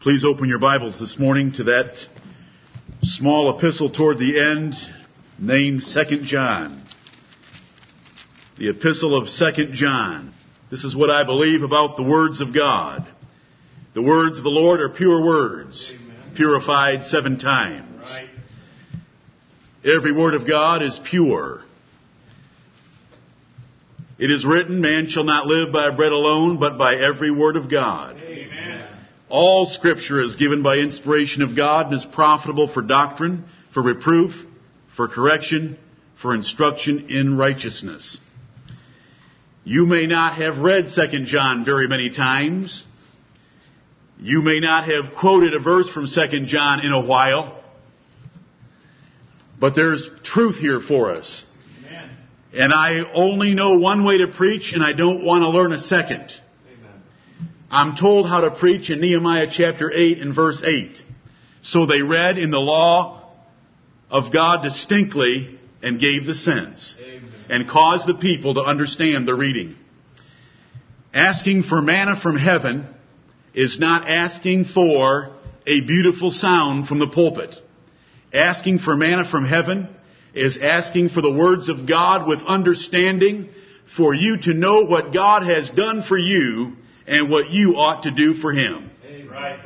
Please open your Bibles this morning to that small epistle toward the end named 2 John. The epistle of 2 John. This is what I believe about the words of God. The words of the Lord are pure words, Amen. purified seven times. Right. Every word of God is pure. It is written, man shall not live by bread alone, but by every word of God. Amen. All scripture is given by inspiration of God and is profitable for doctrine, for reproof, for correction, for instruction in righteousness. You may not have read 2 John very many times. You may not have quoted a verse from 2 John in a while. But there's truth here for us. And I only know one way to preach and I don't want to learn a second. I'm told how to preach in Nehemiah chapter 8 and verse 8. So they read in the law of God distinctly and gave the sense Amen. and caused the people to understand the reading. Asking for manna from heaven is not asking for a beautiful sound from the pulpit. Asking for manna from heaven is asking for the words of God with understanding for you to know what God has done for you and what you ought to do for Him. Right.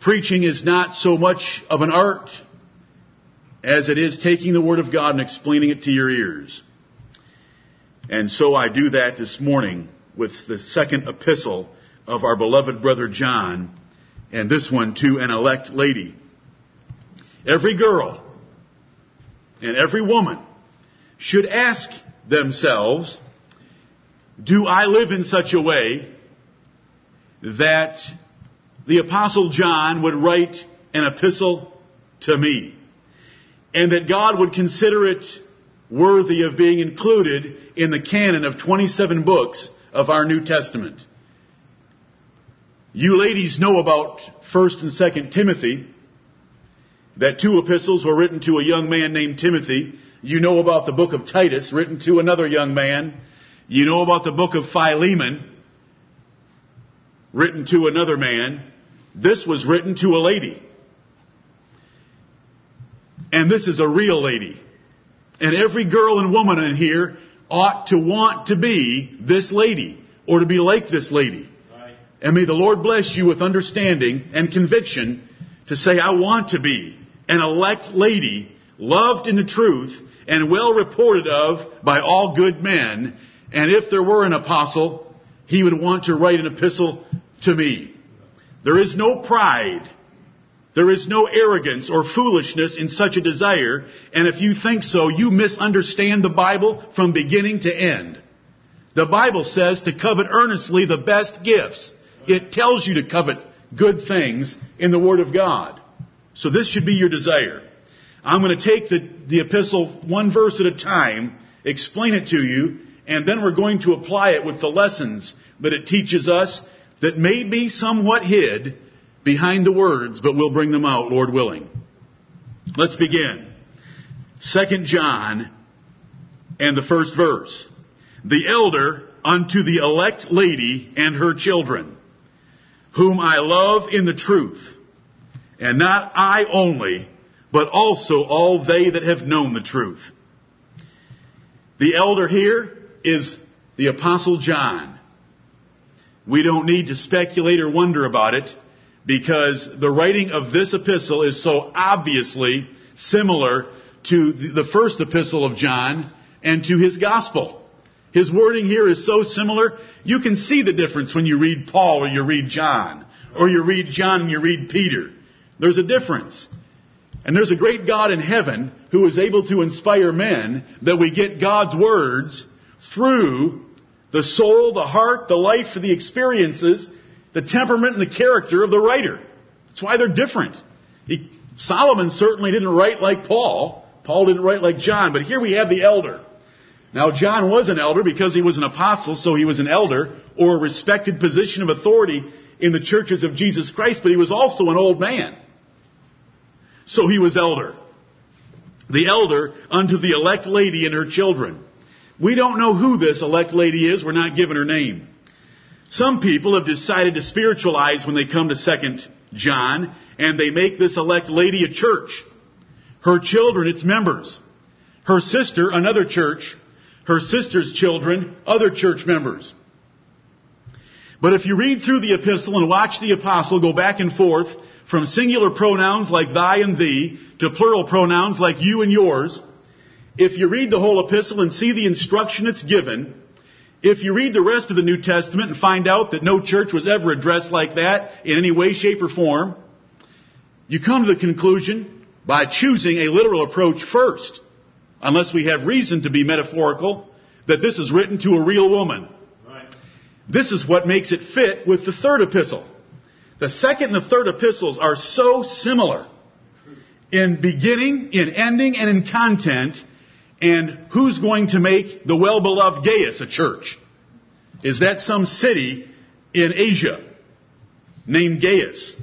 Preaching is not so much of an art as it is taking the Word of God and explaining it to your ears. And so I do that this morning with the second epistle of our beloved brother John, and this one to an elect lady. Every girl and every woman should ask themselves, do I live in such a way that the apostle John would write an epistle to me? And that God would consider it worthy of being included in the canon of 27 books of our New Testament. You ladies know about 1st and 2nd Timothy that two epistles were written to a young man named Timothy. You know about the book of Titus, written to another young man. You know about the book of Philemon, written to another man. This was written to a lady. And this is a real lady. And every girl and woman in here ought to want to be this lady, or to be like this lady. Right. And may the Lord bless you with understanding and conviction to say, I want to be an elect lady, loved in the truth, and well reported of by all good men. And if there were an apostle, he would want to write an epistle to me. There is no pride. There is no arrogance or foolishness in such a desire. And if you think so, you misunderstand the Bible from beginning to end. The Bible says to covet earnestly the best gifts. It tells you to covet good things in the Word of God. So this should be your desire. I'm going to take the, the epistle one verse at a time, explain it to you, and then we're going to apply it with the lessons that it teaches us that may be somewhat hid behind the words, but we'll bring them out, Lord willing. Let's begin. Second John and the first verse. The elder unto the elect lady and her children, whom I love in the truth and not I only, but also all they that have known the truth. The elder here is the apostle John. We don't need to speculate or wonder about it because the writing of this epistle is so obviously similar to the first epistle of John and to his gospel. His wording here is so similar, you can see the difference when you read Paul or you read John, or you read John and you read Peter. There's a difference. And there's a great God in heaven who is able to inspire men that we get God's words through the soul, the heart, the life, the experiences, the temperament, and the character of the writer. That's why they're different. He, Solomon certainly didn't write like Paul. Paul didn't write like John, but here we have the elder. Now, John was an elder because he was an apostle, so he was an elder or a respected position of authority in the churches of Jesus Christ, but he was also an old man. So he was elder. The elder unto the elect lady and her children. We don't know who this elect lady is. We're not given her name. Some people have decided to spiritualize when they come to 2 John, and they make this elect lady a church. Her children, its members. Her sister, another church. Her sister's children, other church members. But if you read through the epistle and watch the apostle go back and forth from singular pronouns like thy and thee to plural pronouns like you and yours, if you read the whole epistle and see the instruction it's given, if you read the rest of the New Testament and find out that no church was ever addressed like that in any way, shape, or form, you come to the conclusion by choosing a literal approach first, unless we have reason to be metaphorical, that this is written to a real woman. Right. This is what makes it fit with the third epistle. The second and the third epistles are so similar in beginning, in ending, and in content and who's going to make the well-beloved Gaius a church? Is that some city in Asia named Gaius?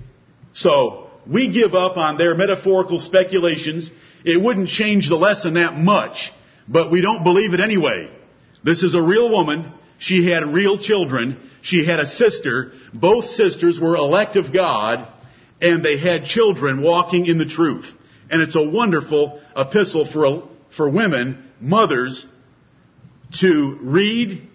So, we give up on their metaphorical speculations. It wouldn't change the lesson that much, but we don't believe it anyway. This is a real woman. She had real children. She had a sister. Both sisters were elect of God, and they had children walking in the truth. And it's a wonderful epistle for a, for women, mothers, to read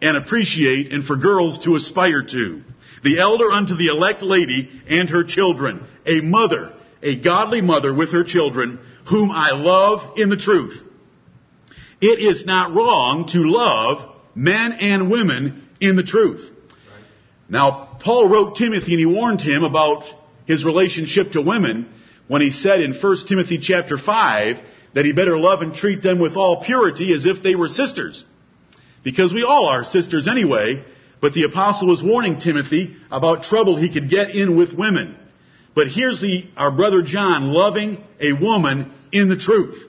and appreciate and for girls to aspire to. The elder unto the elect lady and her children, a mother, a godly mother with her children, whom I love in the truth. It is not wrong to love men and women in the truth. Now, Paul wrote Timothy and he warned him about his relationship to women when he said in 1 Timothy chapter 5 that he better love and treat them with all purity as if they were sisters. Because we all are sisters anyway, but the apostle was warning Timothy about trouble he could get in with women. But here's the, our brother John loving a woman in the truth.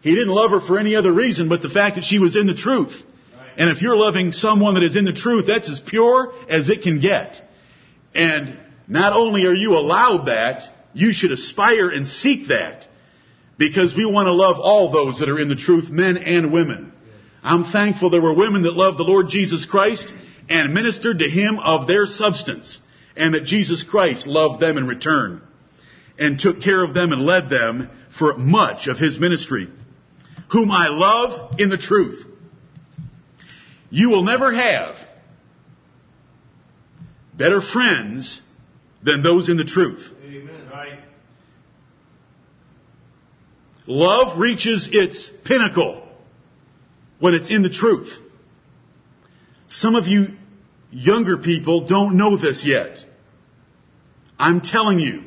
He didn't love her for any other reason but the fact that she was in the truth. And if you're loving someone that is in the truth, that's as pure as it can get. And not only are you allowed that, you should aspire and seek that because we want to love all those that are in the truth, men and women. I'm thankful there were women that loved the Lord Jesus Christ and ministered to Him of their substance, and that Jesus Christ loved them in return and took care of them and led them for much of His ministry, whom I love in the truth. You will never have better friends than those in the truth. Love reaches its pinnacle when it's in the truth. Some of you younger people don't know this yet. I'm telling you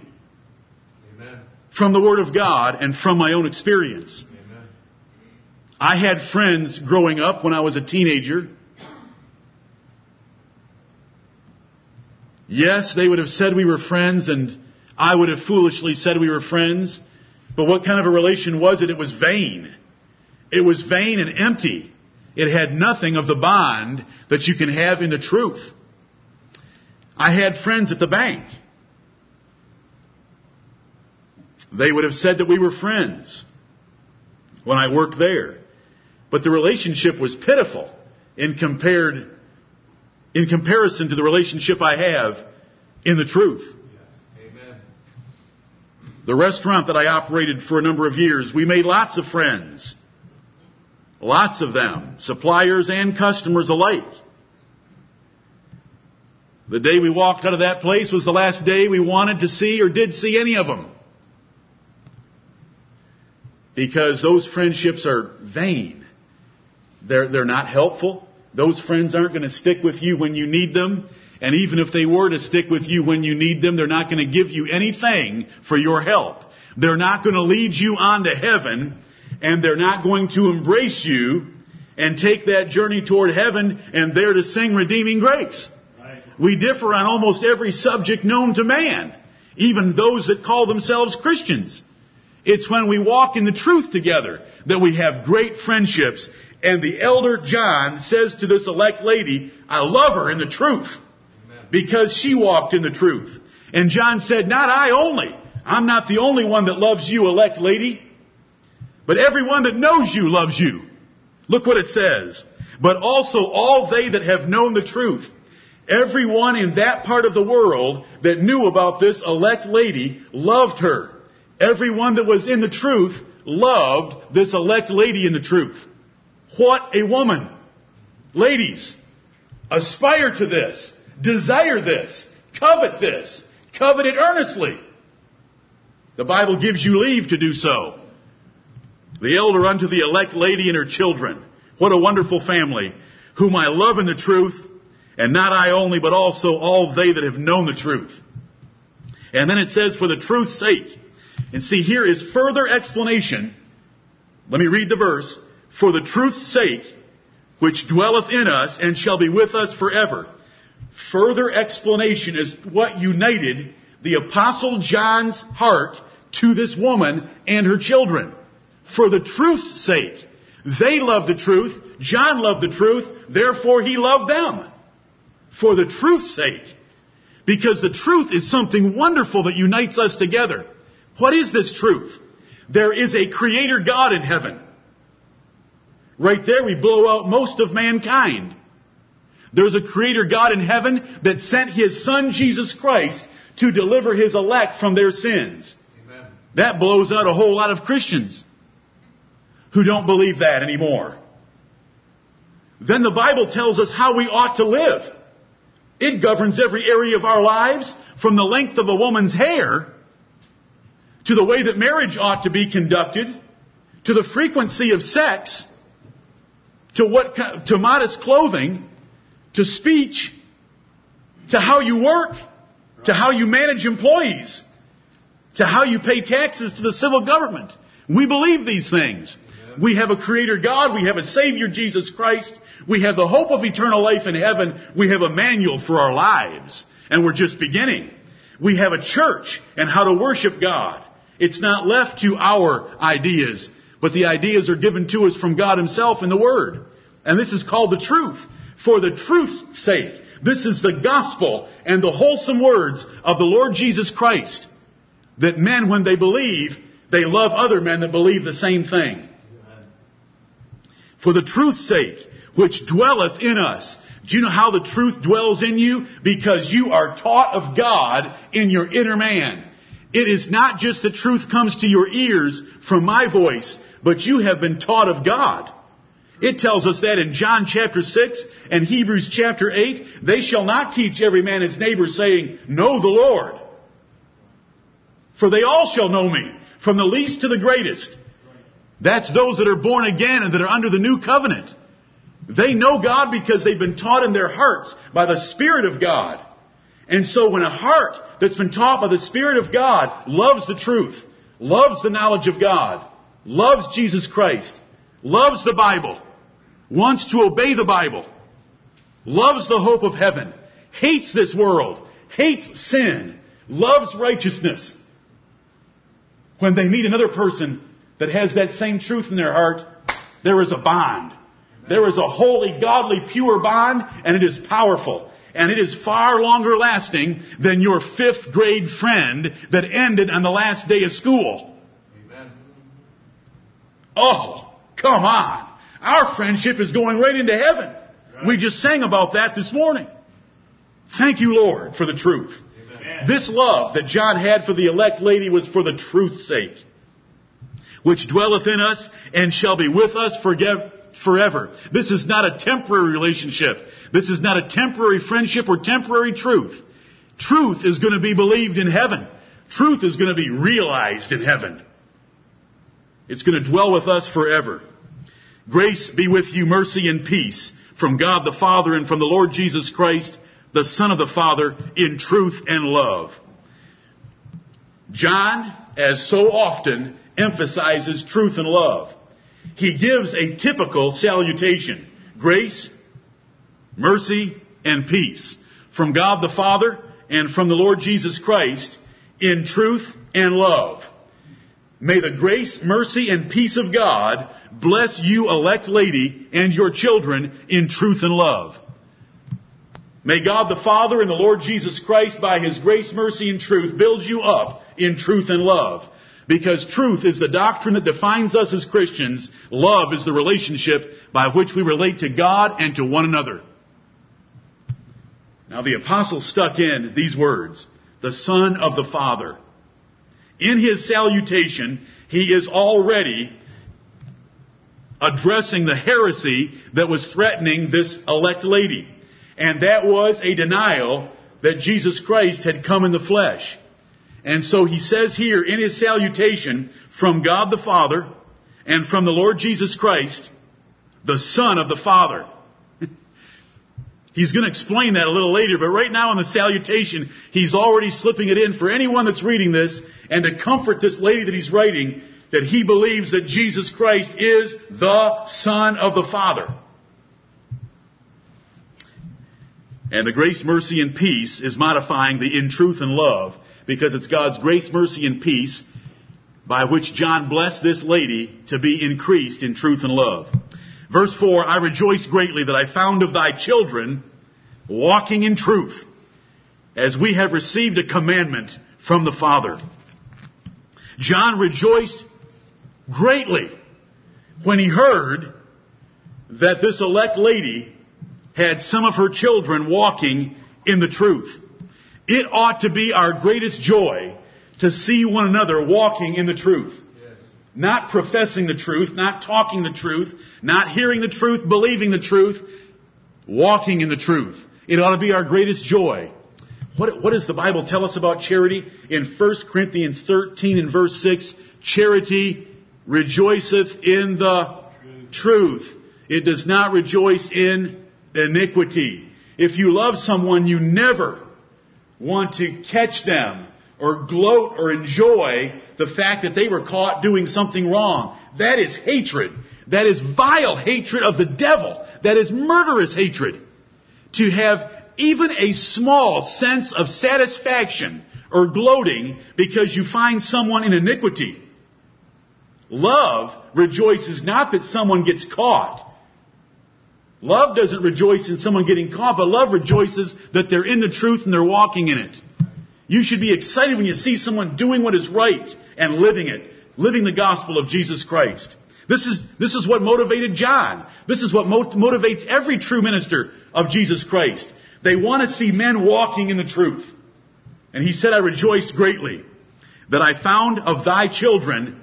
Amen. from the Word of God and from my own experience. Amen. I had friends growing up when I was a teenager. Yes, they would have said we were friends and I would have foolishly said we were friends but what kind of a relation was it? It was vain. It was vain and empty. It had nothing of the bond that you can have in the truth. I had friends at the bank. They would have said that we were friends when I worked there. But the relationship was pitiful in compared, in comparison to the relationship I have in the truth. The restaurant that I operated for a number of years, we made lots of friends. Lots of them. Suppliers and customers alike. The day we walked out of that place was the last day we wanted to see or did see any of them. Because those friendships are vain. They're, they're not helpful. Those friends aren't going to stick with you when you need them. And even if they were to stick with you when you need them, they're not going to give you anything for your help. They're not going to lead you on to heaven, and they're not going to embrace you and take that journey toward heaven and there to sing redeeming grace. We differ on almost every subject known to man, even those that call themselves Christians. It's when we walk in the truth together that we have great friendships. And the elder John says to this elect lady, I love her in the truth because she walked in the truth. And John said, not I only. I'm not the only one that loves you, elect lady. But everyone that knows you loves you. Look what it says. But also all they that have known the truth Everyone in that part of the world that knew about this elect lady loved her. Everyone that was in the truth loved this elect lady in the truth. What a woman. Ladies, aspire to this. Desire this. Covet this. Covet it earnestly. The Bible gives you leave to do so. The elder unto the elect lady and her children. What a wonderful family, whom I love in the truth, and not I only, but also all they that have known the truth. And then it says, for the truth's sake. And see, here is further explanation. Let me read the verse. For the truth's sake, which dwelleth in us and shall be with us forever. Further explanation is what united the apostle John's heart to this woman and her children. For the truth's sake. They loved the truth. John loved the truth. Therefore he loved them. For the truth's sake. Because the truth is something wonderful that unites us together. What is this truth? There is a creator God in heaven. Right there we blow out most of mankind. There's a creator God in heaven that sent his son Jesus Christ to deliver his elect from their sins. Amen. That blows out a whole lot of Christians who don't believe that anymore. Then the Bible tells us how we ought to live. It governs every area of our lives from the length of a woman's hair to the way that marriage ought to be conducted to the frequency of sex to what to modest clothing to speech to how you work to how you manage employees to how you pay taxes to the civil government we believe these things we have a creator God. We have a savior, Jesus Christ. We have the hope of eternal life in heaven. We have a manual for our lives. And we're just beginning. We have a church and how to worship God. It's not left to our ideas, but the ideas are given to us from God himself in the Word. And this is called the truth. For the truth's sake. This is the gospel and the wholesome words of the Lord Jesus Christ. That men, when they believe, they love other men that believe the same thing for the truth's sake, which dwelleth in us. Do you know how the truth dwells in you? Because you are taught of God in your inner man. It is not just the truth comes to your ears from my voice, but you have been taught of God. It tells us that in John chapter 6 and Hebrews chapter 8, they shall not teach every man his neighbor saying, know the Lord. For they all shall know me, from the least to the greatest. That's those that are born again and that are under the new covenant. They know God because they've been taught in their hearts by the Spirit of God. And so when a heart that's been taught by the Spirit of God loves the truth, loves the knowledge of God, loves Jesus Christ, loves the Bible, wants to obey the Bible, loves the hope of heaven, hates this world, hates sin, loves righteousness, when they meet another person that has that same truth in their heart, there is a bond. There is a holy, godly, pure bond, and it is powerful. And it is far longer lasting than your fifth grade friend that ended on the last day of school. Amen. Oh, come on. Our friendship is going right into heaven. We just sang about that this morning. Thank you, Lord, for the truth. Amen. This love that John had for the elect lady was for the truth's sake which dwelleth in us and shall be with us forever. This is not a temporary relationship. This is not a temporary friendship or temporary truth. Truth is going to be believed in heaven. Truth is going to be realized in heaven. It's going to dwell with us forever. Grace be with you, mercy and peace from God the Father and from the Lord Jesus Christ, the Son of the Father, in truth and love. John, as so often, emphasizes truth and love. He gives a typical salutation. Grace, mercy, and peace from God the Father and from the Lord Jesus Christ in truth and love. May the grace, mercy, and peace of God bless you, elect lady, and your children in truth and love. May God the Father and the Lord Jesus Christ, by His grace, mercy, and truth, build you up in truth and love. Because truth is the doctrine that defines us as Christians. Love is the relationship by which we relate to God and to one another. Now the apostle stuck in these words, the son of the father. In his salutation, he is already addressing the heresy that was threatening this elect lady. And that was a denial that Jesus Christ had come in the flesh. And so he says here in his salutation from God the Father and from the Lord Jesus Christ, the Son of the Father. He's going to explain that a little later, but right now in the salutation, he's already slipping it in for anyone that's reading this and to comfort this lady that he's writing that he believes that Jesus Christ is the Son of the Father. And the grace, mercy, and peace is modifying the in truth and love because it's God's grace, mercy, and peace by which John blessed this lady to be increased in truth and love. Verse 4, I rejoice greatly that I found of thy children walking in truth as we have received a commandment from the Father. John rejoiced greatly when he heard that this elect lady had some of her children walking in the truth. It ought to be our greatest joy to see one another walking in the truth. Yes. Not professing the truth, not talking the truth, not hearing the truth, believing the truth, walking in the truth. It ought to be our greatest joy. What, what does the Bible tell us about charity? In 1 Corinthians 13 and verse 6, charity rejoiceth in the truth. It does not rejoice in iniquity. If you love someone, you never want to catch them or gloat or enjoy the fact that they were caught doing something wrong. That is hatred. That is vile hatred of the devil. That is murderous hatred. To have even a small sense of satisfaction or gloating because you find someone in iniquity. Love rejoices not that someone gets caught, Love doesn't rejoice in someone getting caught, but love rejoices that they're in the truth and they're walking in it. You should be excited when you see someone doing what is right and living it, living the gospel of Jesus Christ. This is, this is what motivated John. This is what motivates every true minister of Jesus Christ. They want to see men walking in the truth. And he said, I rejoiced greatly that I found of thy children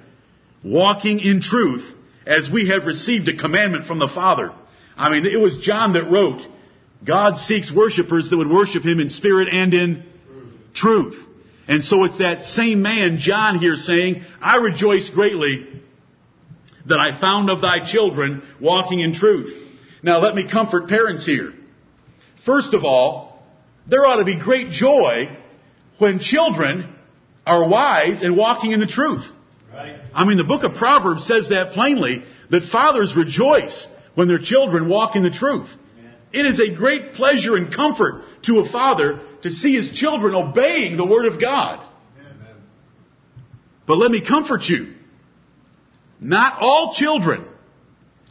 walking in truth as we have received a commandment from the Father. I mean, it was John that wrote, God seeks worshipers that would worship Him in spirit and in truth. And so it's that same man, John here saying, I rejoice greatly that I found of thy children walking in truth. Now let me comfort parents here. First of all, there ought to be great joy when children are wise and walking in the truth. I mean, the book of Proverbs says that plainly, that fathers rejoice when their children walk in the truth. It is a great pleasure and comfort to a father to see his children obeying the Word of God. But let me comfort you. Not all children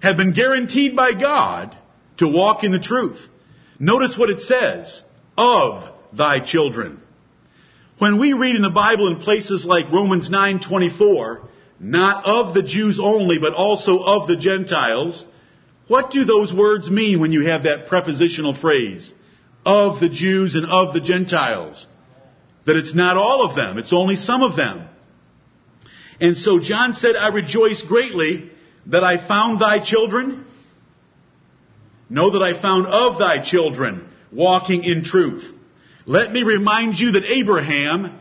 have been guaranteed by God to walk in the truth. Notice what it says, of thy children. When we read in the Bible in places like Romans 9:24, not of the Jews only, but also of the Gentiles, what do those words mean when you have that prepositional phrase? Of the Jews and of the Gentiles. That it's not all of them, it's only some of them. And so John said, I rejoice greatly that I found thy children. Know that I found of thy children walking in truth. Let me remind you that Abraham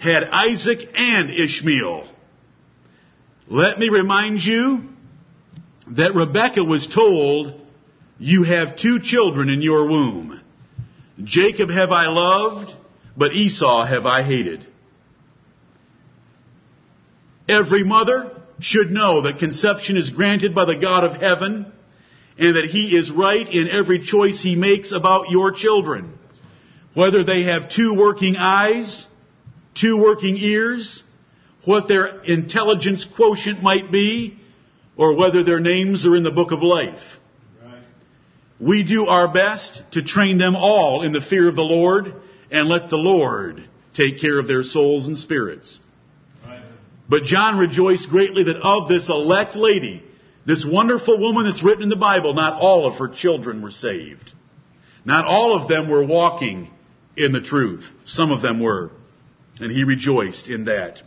had Isaac and Ishmael. Let me remind you that Rebekah was told, You have two children in your womb. Jacob have I loved, but Esau have I hated. Every mother should know that conception is granted by the God of heaven and that he is right in every choice he makes about your children. Whether they have two working eyes, two working ears, what their intelligence quotient might be, or whether their names are in the book of life. We do our best to train them all in the fear of the Lord and let the Lord take care of their souls and spirits. But John rejoiced greatly that of this elect lady, this wonderful woman that's written in the Bible, not all of her children were saved. Not all of them were walking in the truth. Some of them were. And he rejoiced in that.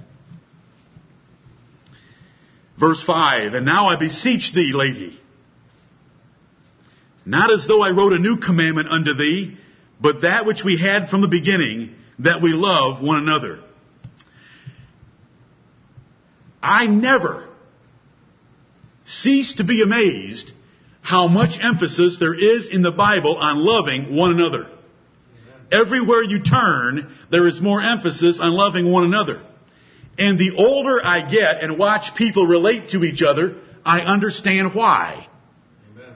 Verse 5, And now I beseech thee, lady, not as though I wrote a new commandment unto thee, but that which we had from the beginning, that we love one another. I never cease to be amazed how much emphasis there is in the Bible on loving one another. Everywhere you turn, there is more emphasis on loving one another. And the older I get and watch people relate to each other, I understand why. Amen.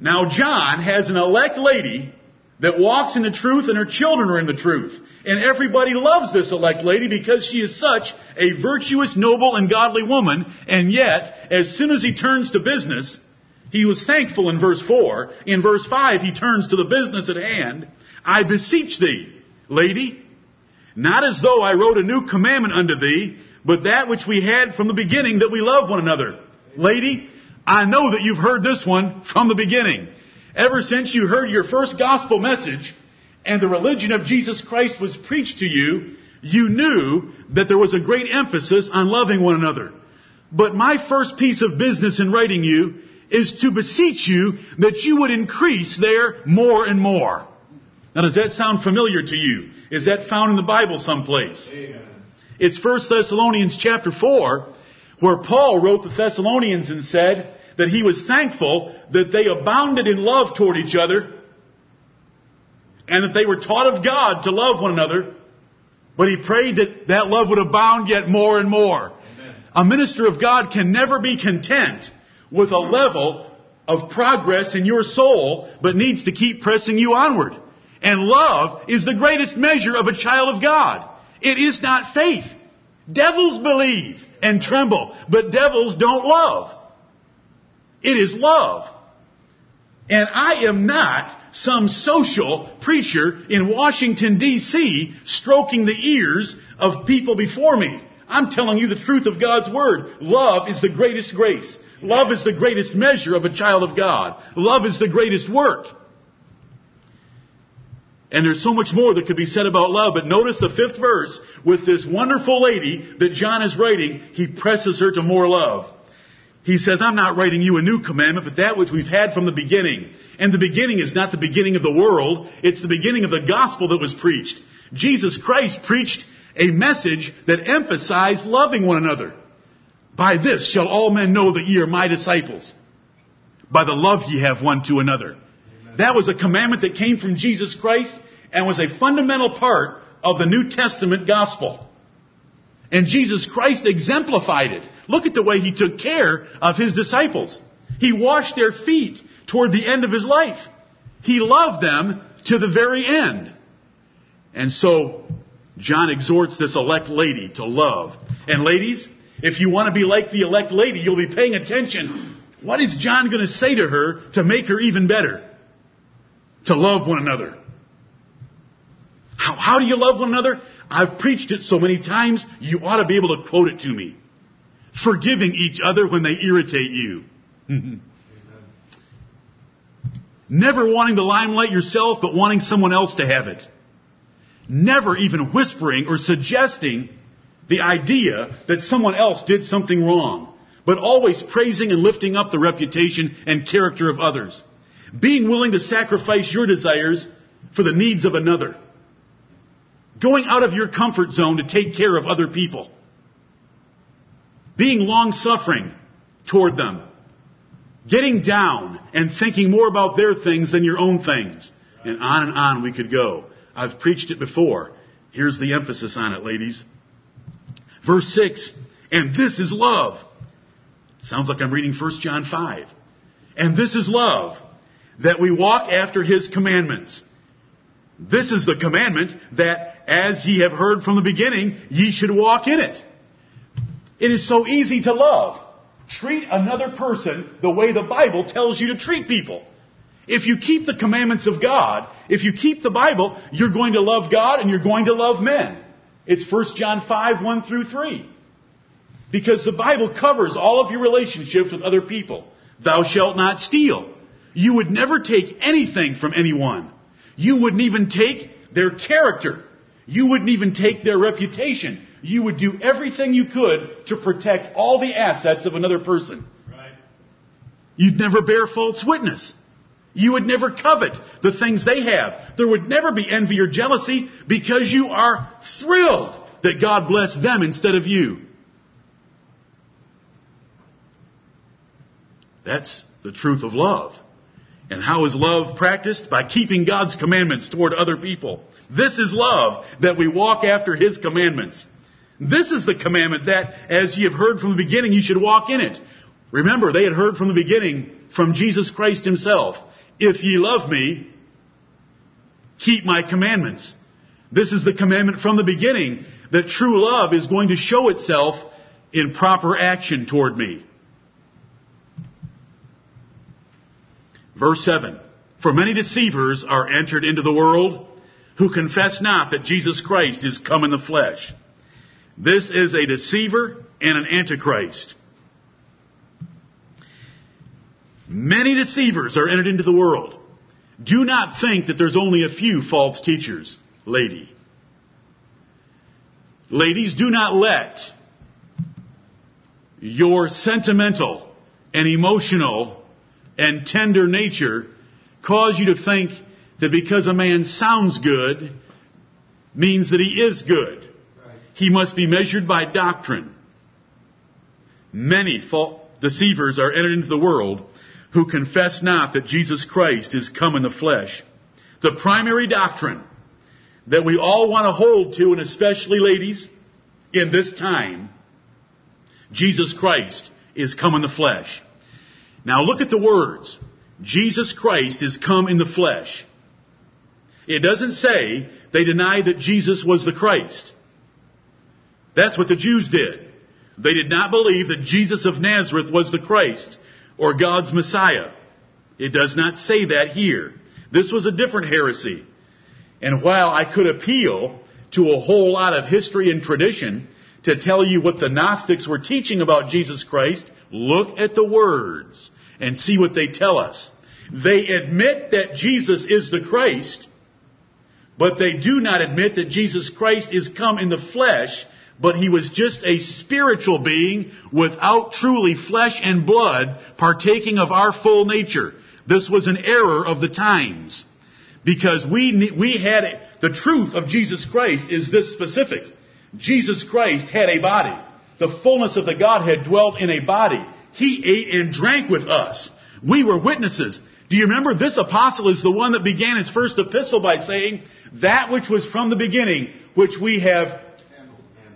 Now John has an elect lady that walks in the truth and her children are in the truth. And everybody loves this elect lady because she is such a virtuous, noble, and godly woman. And yet, as soon as he turns to business, he was thankful in verse 4. In verse 5, he turns to the business at hand. I beseech thee, lady, not as though I wrote a new commandment unto thee, but that which we had from the beginning that we love one another. Lady, I know that you've heard this one from the beginning. Ever since you heard your first gospel message and the religion of Jesus Christ was preached to you, you knew that there was a great emphasis on loving one another. But my first piece of business in writing you is to beseech you that you would increase there more and more. Now does that sound familiar to you? Is that found in the Bible someplace? Amen. It's 1 Thessalonians chapter 4 where Paul wrote the Thessalonians and said that he was thankful that they abounded in love toward each other and that they were taught of God to love one another, but he prayed that that love would abound yet more and more. Amen. A minister of God can never be content with a level of progress in your soul, but needs to keep pressing you onward. And love is the greatest measure of a child of God. It is not faith. Devils believe and tremble, but devils don't love. It is love. And I am not some social preacher in Washington DC stroking the ears of people before me. I'm telling you the truth of God's Word. Love is the greatest grace. Love is the greatest measure of a child of God. Love is the greatest work. And there's so much more that could be said about love, but notice the fifth verse with this wonderful lady that John is writing, he presses her to more love. He says, I'm not writing you a new commandment, but that which we've had from the beginning. And the beginning is not the beginning of the world, it's the beginning of the gospel that was preached. Jesus Christ preached a message that emphasized loving one another. By this shall all men know that ye are my disciples, by the love ye have one to another. That was a commandment that came from Jesus Christ and was a fundamental part of the New Testament gospel. And Jesus Christ exemplified it. Look at the way he took care of his disciples. He washed their feet toward the end of his life. He loved them to the very end. And so, John exhorts this elect lady to love. And ladies, if you want to be like the elect lady, you'll be paying attention. What is John going to say to her to make her even better? To love one another. How, how do you love one another? I've preached it so many times, you ought to be able to quote it to me. Forgiving each other when they irritate you. Never wanting the limelight yourself, but wanting someone else to have it. Never even whispering or suggesting the idea that someone else did something wrong, but always praising and lifting up the reputation and character of others. Being willing to sacrifice your desires for the needs of another. Going out of your comfort zone to take care of other people. Being long suffering toward them. Getting down and thinking more about their things than your own things. And on and on we could go. I've preached it before. Here's the emphasis on it, ladies. Verse 6. And this is love. Sounds like I'm reading 1 John 5. And this is love, that we walk after his commandments. This is the commandment that as ye have heard from the beginning, ye should walk in it. It is so easy to love. Treat another person the way the Bible tells you to treat people. If you keep the commandments of God, if you keep the Bible, you're going to love God and you're going to love men. It's 1 John 5, 1 through 3. Because the Bible covers all of your relationships with other people. Thou shalt not steal. You would never take anything from anyone. You wouldn't even take their character. You wouldn't even take their reputation. You would do everything you could to protect all the assets of another person. Right. You'd never bear false witness. You would never covet the things they have. There would never be envy or jealousy because you are thrilled that God blessed them instead of you. That's the truth of love. And how is love practiced? By keeping God's commandments toward other people. This is love, that we walk after His commandments. This is the commandment that, as ye have heard from the beginning, you should walk in it. Remember, they had heard from the beginning from Jesus Christ Himself. If ye love me, keep my commandments. This is the commandment from the beginning that true love is going to show itself in proper action toward me. Verse 7. For many deceivers are entered into the world who confess not that Jesus Christ is come in the flesh. This is a deceiver and an antichrist. Many deceivers are entered into the world. Do not think that there's only a few false teachers, lady. Ladies, do not let your sentimental and emotional and tender nature cause you to think that because a man sounds good means that he is good. He must be measured by doctrine. Many false deceivers are entered into the world who confess not that Jesus Christ is come in the flesh. The primary doctrine that we all want to hold to, and especially ladies, in this time, Jesus Christ is come in the flesh. Now look at the words. Jesus Christ is come in the flesh. It doesn't say they denied that Jesus was the Christ. That's what the Jews did. They did not believe that Jesus of Nazareth was the Christ or God's Messiah. It does not say that here. This was a different heresy. And while I could appeal to a whole lot of history and tradition to tell you what the Gnostics were teaching about Jesus Christ, look at the words and see what they tell us. They admit that Jesus is the Christ, but they do not admit that Jesus Christ is come in the flesh, but he was just a spiritual being without truly flesh and blood partaking of our full nature. This was an error of the times. Because we, we had, the truth of Jesus Christ is this specific. Jesus Christ had a body. The fullness of the Godhead dwelt in a body. He ate and drank with us. We were witnesses. Do you remember this apostle is the one that began his first epistle by saying, that which was from the beginning, which we have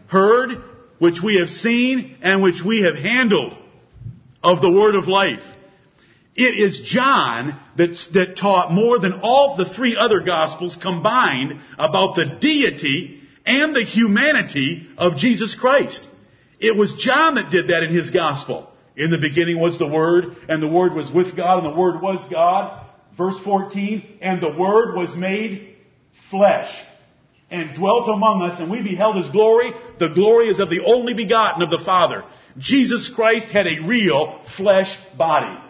heard, which we have seen, and which we have handled of the word of life. It is John that, that taught more than all the three other gospels combined about the deity and the humanity of Jesus Christ. It was John that did that in his gospel. In the beginning was the Word, and the Word was with God, and the Word was God. Verse 14, and the Word was made flesh and dwelt among us, and we beheld His glory. The glory is of the only begotten of the Father. Jesus Christ had a real flesh body.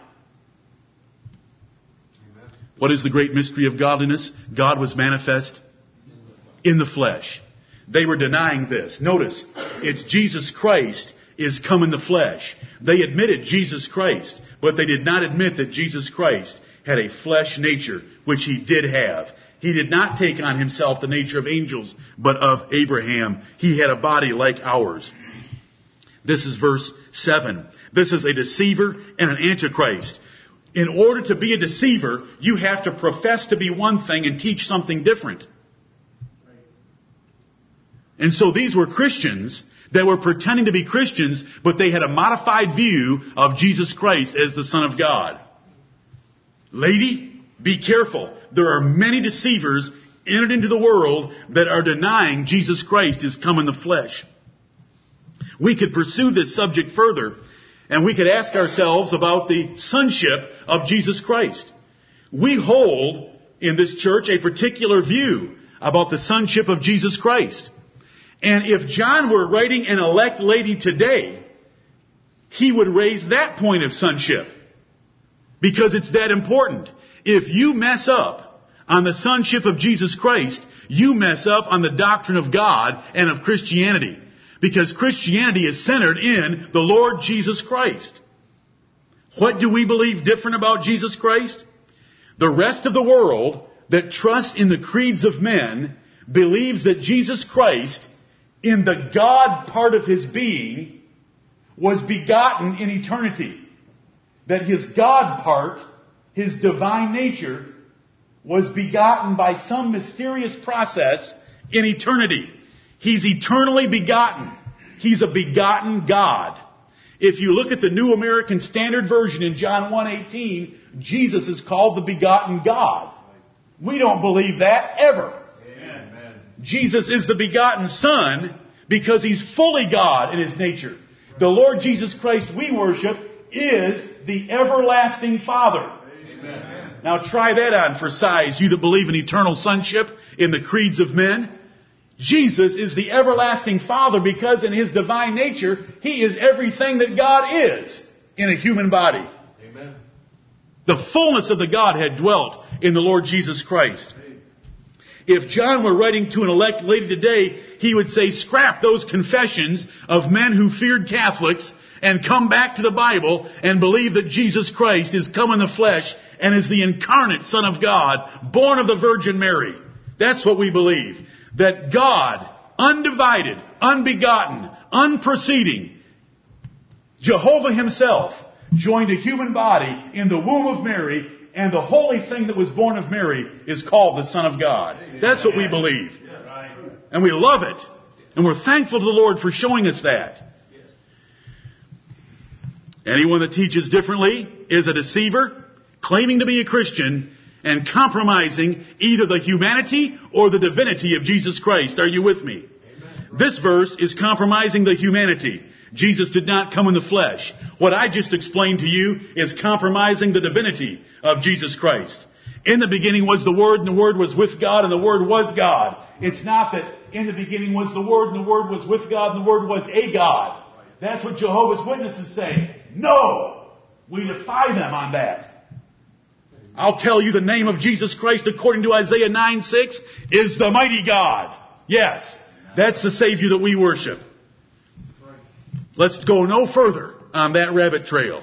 What is the great mystery of godliness? God was manifest in the flesh. They were denying this. Notice, it's Jesus Christ is come in the flesh. They admitted Jesus Christ, but they did not admit that Jesus Christ had a flesh nature, which he did have. He did not take on himself the nature of angels, but of Abraham. He had a body like ours. This is verse 7. This is a deceiver and an antichrist. In order to be a deceiver, you have to profess to be one thing and teach something different. And so these were Christians that were pretending to be Christians, but they had a modified view of Jesus Christ as the Son of God. Lady, be careful. There are many deceivers entered into the world that are denying Jesus Christ is come in the flesh. We could pursue this subject further, and we could ask ourselves about the sonship of Jesus Christ. We hold in this church a particular view about the sonship of Jesus Christ. And if John were writing an elect lady today, he would raise that point of sonship. Because it's that important. If you mess up on the sonship of Jesus Christ, you mess up on the doctrine of God and of Christianity. Because Christianity is centered in the Lord Jesus Christ. What do we believe different about Jesus Christ? The rest of the world that trusts in the creeds of men believes that Jesus Christ, in the God part of his being, was begotten in eternity. That his God part, his divine nature, was begotten by some mysterious process in eternity. He's eternally begotten. He's a begotten God. If you look at the New American Standard Version in John 1:18, Jesus is called the begotten God. We don't believe that ever. Amen. Jesus is the begotten Son because he's fully God in his nature. The Lord Jesus Christ we worship is the everlasting Father. Amen. Now try that on for size, you that believe in eternal sonship in the creeds of men. Jesus is the everlasting Father because in His divine nature, He is everything that God is in a human body. Amen. The fullness of the Godhead dwelt in the Lord Jesus Christ. If John were writing to an elect lady today, he would say, scrap those confessions of men who feared Catholics and come back to the Bible and believe that Jesus Christ is come in the flesh and is the incarnate Son of God, born of the Virgin Mary. That's what we believe. That God, undivided, unbegotten, unproceeding, Jehovah himself, joined a human body in the womb of Mary and the holy thing that was born of Mary is called the Son of God. That's what we believe. And we love it. And we're thankful to the Lord for showing us that. Anyone that teaches differently is a deceiver, claiming to be a Christian, and compromising either the humanity or the divinity of Jesus Christ. Are you with me? This verse is compromising the humanity. Jesus did not come in the flesh. What I just explained to you is compromising the divinity of Jesus Christ. In the beginning was the Word, and the Word was with God, and the Word was God. It's not that in the beginning was the Word, and the Word was with God, and the Word was a God. That's what Jehovah's Witnesses say. No! We defy them on that. I'll tell you the name of Jesus Christ according to Isaiah 9 6 is the mighty God. Yes. That's the Savior that we worship. Let's go no further on that rabbit trail.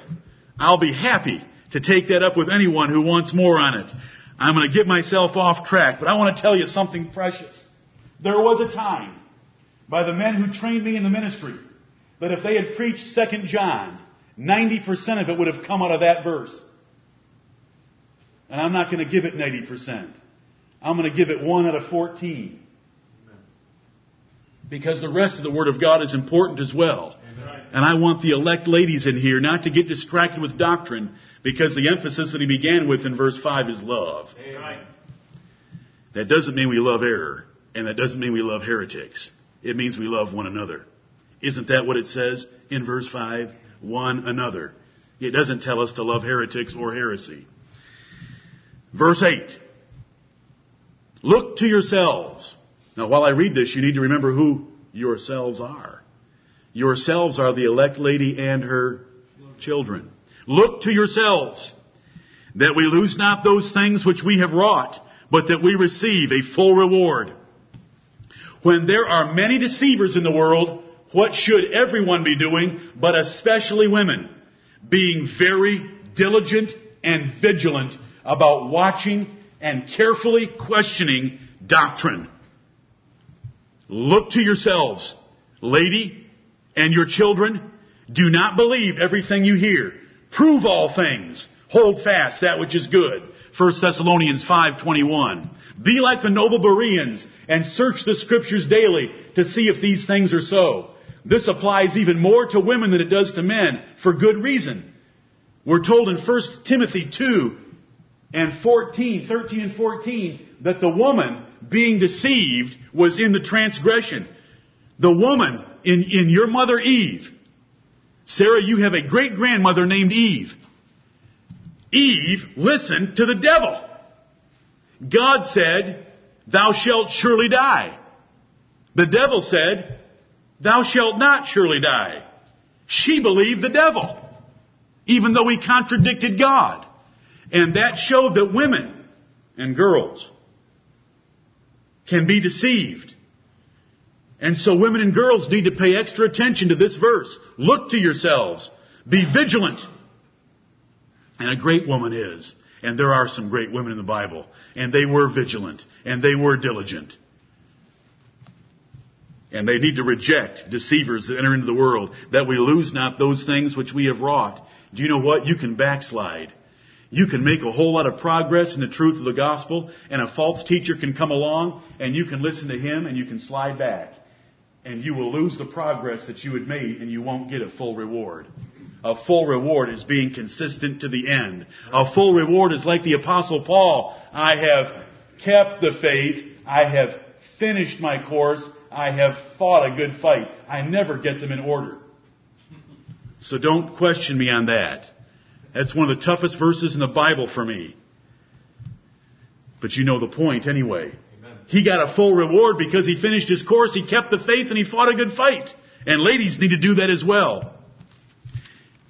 I'll be happy to take that up with anyone who wants more on it. I'm going to get myself off track, but I want to tell you something precious. There was a time by the men who trained me in the ministry that if they had preached 2 John, 90% of it would have come out of that verse. And I'm not going to give it 90%. I'm going to give it 1 out of 14. Because the rest of the Word of God is important as well. And I want the elect ladies in here not to get distracted with doctrine because the emphasis that he began with in verse 5 is love. That doesn't mean we love error, and that doesn't mean we love heretics. It means we love one another. Isn't that what it says in verse 5? One another. It doesn't tell us to love heretics or heresy. Verse 8. Look to yourselves. Now while I read this, you need to remember who yourselves are. Yourselves are the elect lady and her children. Look to yourselves that we lose not those things which we have wrought, but that we receive a full reward. When there are many deceivers in the world, what should everyone be doing, but especially women? Being very diligent and vigilant about watching and carefully questioning doctrine. Look to yourselves, lady, and your children. Do not believe everything you hear. Prove all things. Hold fast that which is good. 1 Thessalonians 5:21. Be like the noble Bereans and search the scriptures daily to see if these things are so. This applies even more to women than it does to men for good reason. We're told in 1 Timothy 2 and 14, 13 and 14 that the woman being deceived was in the transgression. The woman in, in your mother Eve. Sarah, you have a great grandmother named Eve. Eve listened to the devil. God said, thou shalt surely die. The devil said, thou shalt not surely die. She believed the devil, even though he contradicted God. And that showed that women and girls can be deceived. And so women and girls need to pay extra attention to this verse. Look to yourselves. Be vigilant. And a great woman is. And there are some great women in the Bible. And they were vigilant. And they were diligent. And they need to reject deceivers that enter into the world, that we lose not those things which we have wrought. Do you know what? You can backslide. You can make a whole lot of progress in the truth of the gospel, and a false teacher can come along, and you can listen to him, and you can slide back. And you will lose the progress that you had made, and you won't get a full reward. A full reward is being consistent to the end. A full reward is like the apostle Paul. I have kept the faith. I have finished my course. I have fought a good fight. I never get them in order. So don't question me on that. That's one of the toughest verses in the Bible for me. But you know the point anyway. Amen. He got a full reward because he finished his course, he kept the faith, and he fought a good fight. And ladies need to do that as well.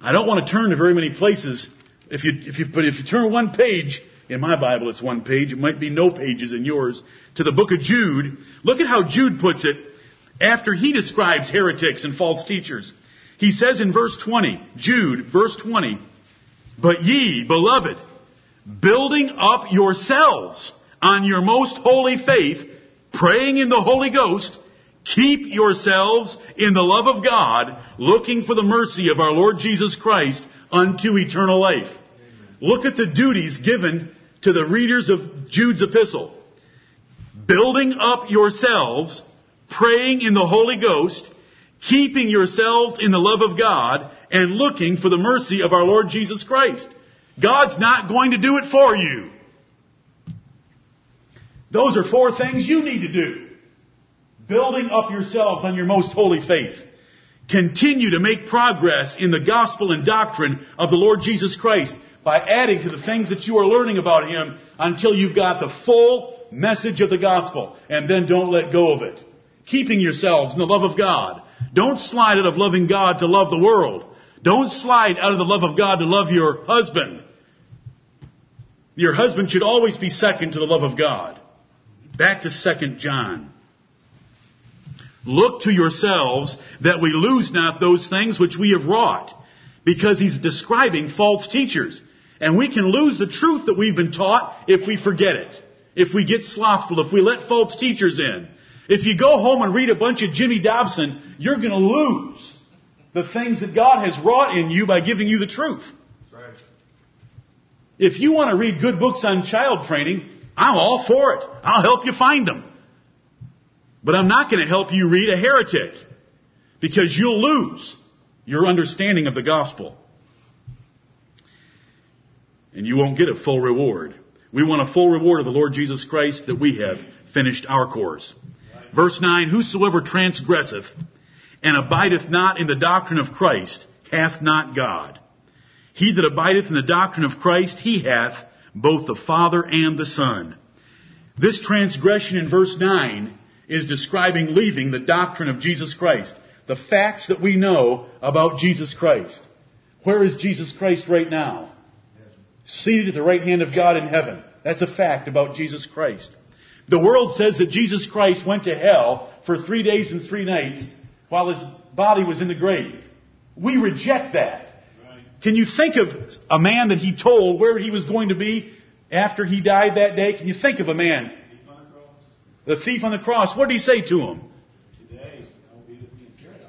I don't want to turn to very many places. If you, if you, but if you turn one page, in my Bible it's one page, it might be no pages in yours, to the book of Jude, look at how Jude puts it after he describes heretics and false teachers. He says in verse 20, Jude, verse 20, but ye, beloved, building up yourselves on your most holy faith, praying in the Holy Ghost, keep yourselves in the love of God, looking for the mercy of our Lord Jesus Christ unto eternal life. Look at the duties given to the readers of Jude's epistle. Building up yourselves, praying in the Holy Ghost, keeping yourselves in the love of God, and looking for the mercy of our Lord Jesus Christ. God's not going to do it for you. Those are four things you need to do. Building up yourselves on your most holy faith. Continue to make progress in the gospel and doctrine of the Lord Jesus Christ by adding to the things that you are learning about Him until you've got the full message of the gospel. And then don't let go of it. Keeping yourselves in the love of God. Don't slide out of loving God to love the world. Don't slide out of the love of God to love your husband. Your husband should always be second to the love of God. Back to 2 John. Look to yourselves that we lose not those things which we have wrought. Because he's describing false teachers. And we can lose the truth that we've been taught if we forget it. If we get slothful, if we let false teachers in. If you go home and read a bunch of Jimmy Dobson, you're going to lose the things that God has wrought in you by giving you the truth. Right. If you want to read good books on child training, I'm all for it. I'll help you find them. But I'm not going to help you read a heretic because you'll lose your understanding of the gospel. And you won't get a full reward. We want a full reward of the Lord Jesus Christ that we have finished our course. Verse 9, Whosoever transgresseth and abideth not in the doctrine of Christ hath not God. He that abideth in the doctrine of Christ, he hath both the Father and the Son. This transgression in verse 9 is describing leaving the doctrine of Jesus Christ. The facts that we know about Jesus Christ. Where is Jesus Christ right now? Seated at the right hand of God in heaven. That's a fact about Jesus Christ. The world says that Jesus Christ went to hell for three days and three nights while his body was in the grave. We reject that. Can you think of a man that he told where he was going to be after he died that day? Can you think of a man? The thief on the cross. What did he say to him?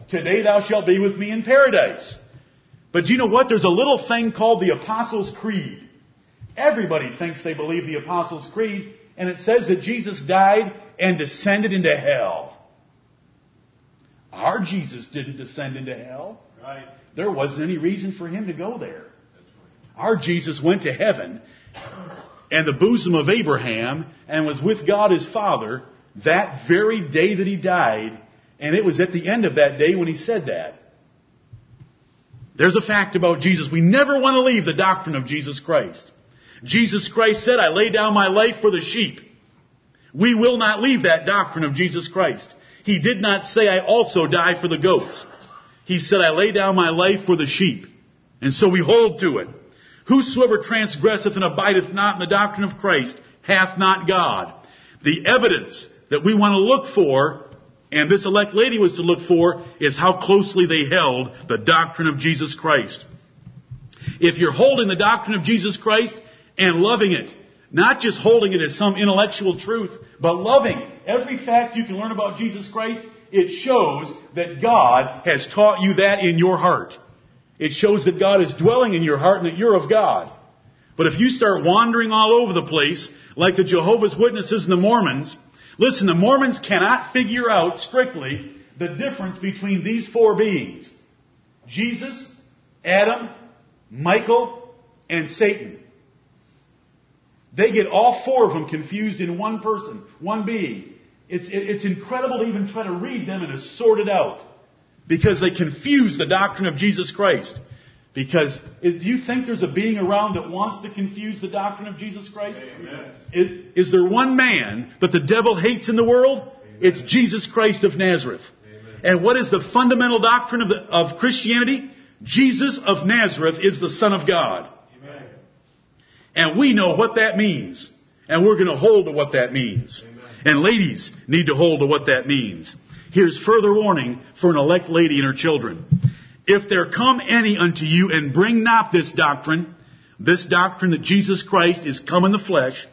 Today thou shalt be with me in paradise. But do you know what? There's a little thing called the Apostles' Creed. Everybody thinks they believe the Apostles' Creed, and it says that Jesus died and descended into hell. Our Jesus didn't descend into hell. Right. There wasn't any reason for him to go there. Right. Our Jesus went to heaven and the bosom of Abraham and was with God his Father that very day that he died. And it was at the end of that day when he said that. There's a fact about Jesus. We never want to leave the doctrine of Jesus Christ. Jesus Christ said, I lay down my life for the sheep. We will not leave that doctrine of Jesus Christ. He did not say, I also die for the goats. He said, I lay down my life for the sheep. And so we hold to it. Whosoever transgresseth and abideth not in the doctrine of Christ hath not God. The evidence that we want to look for, and this elect lady was to look for, is how closely they held the doctrine of Jesus Christ. If you're holding the doctrine of Jesus Christ and loving it, not just holding it as some intellectual truth, but loving every fact you can learn about Jesus Christ, it shows that God has taught you that in your heart. It shows that God is dwelling in your heart and that you're of God. But if you start wandering all over the place, like the Jehovah's Witnesses and the Mormons, listen, the Mormons cannot figure out strictly the difference between these four beings. Jesus, Adam, Michael, and Satan. They get all four of them confused in one person, one being. It's, it's incredible to even try to read them and to sort it out. Because they confuse the doctrine of Jesus Christ. Because is, do you think there's a being around that wants to confuse the doctrine of Jesus Christ? Is, is, there one man that the devil hates in the world? Amen. It's Jesus Christ of Nazareth. Amen. And what is the fundamental doctrine of, the, of Christianity? Jesus of Nazareth is the Son of God. Amen. And we know what that means. And we're going to hold to what that means. And ladies need to hold to what that means. Here's further warning for an elect lady and her children. If there come any unto you and bring not this doctrine, this doctrine that Jesus Christ is come in the flesh,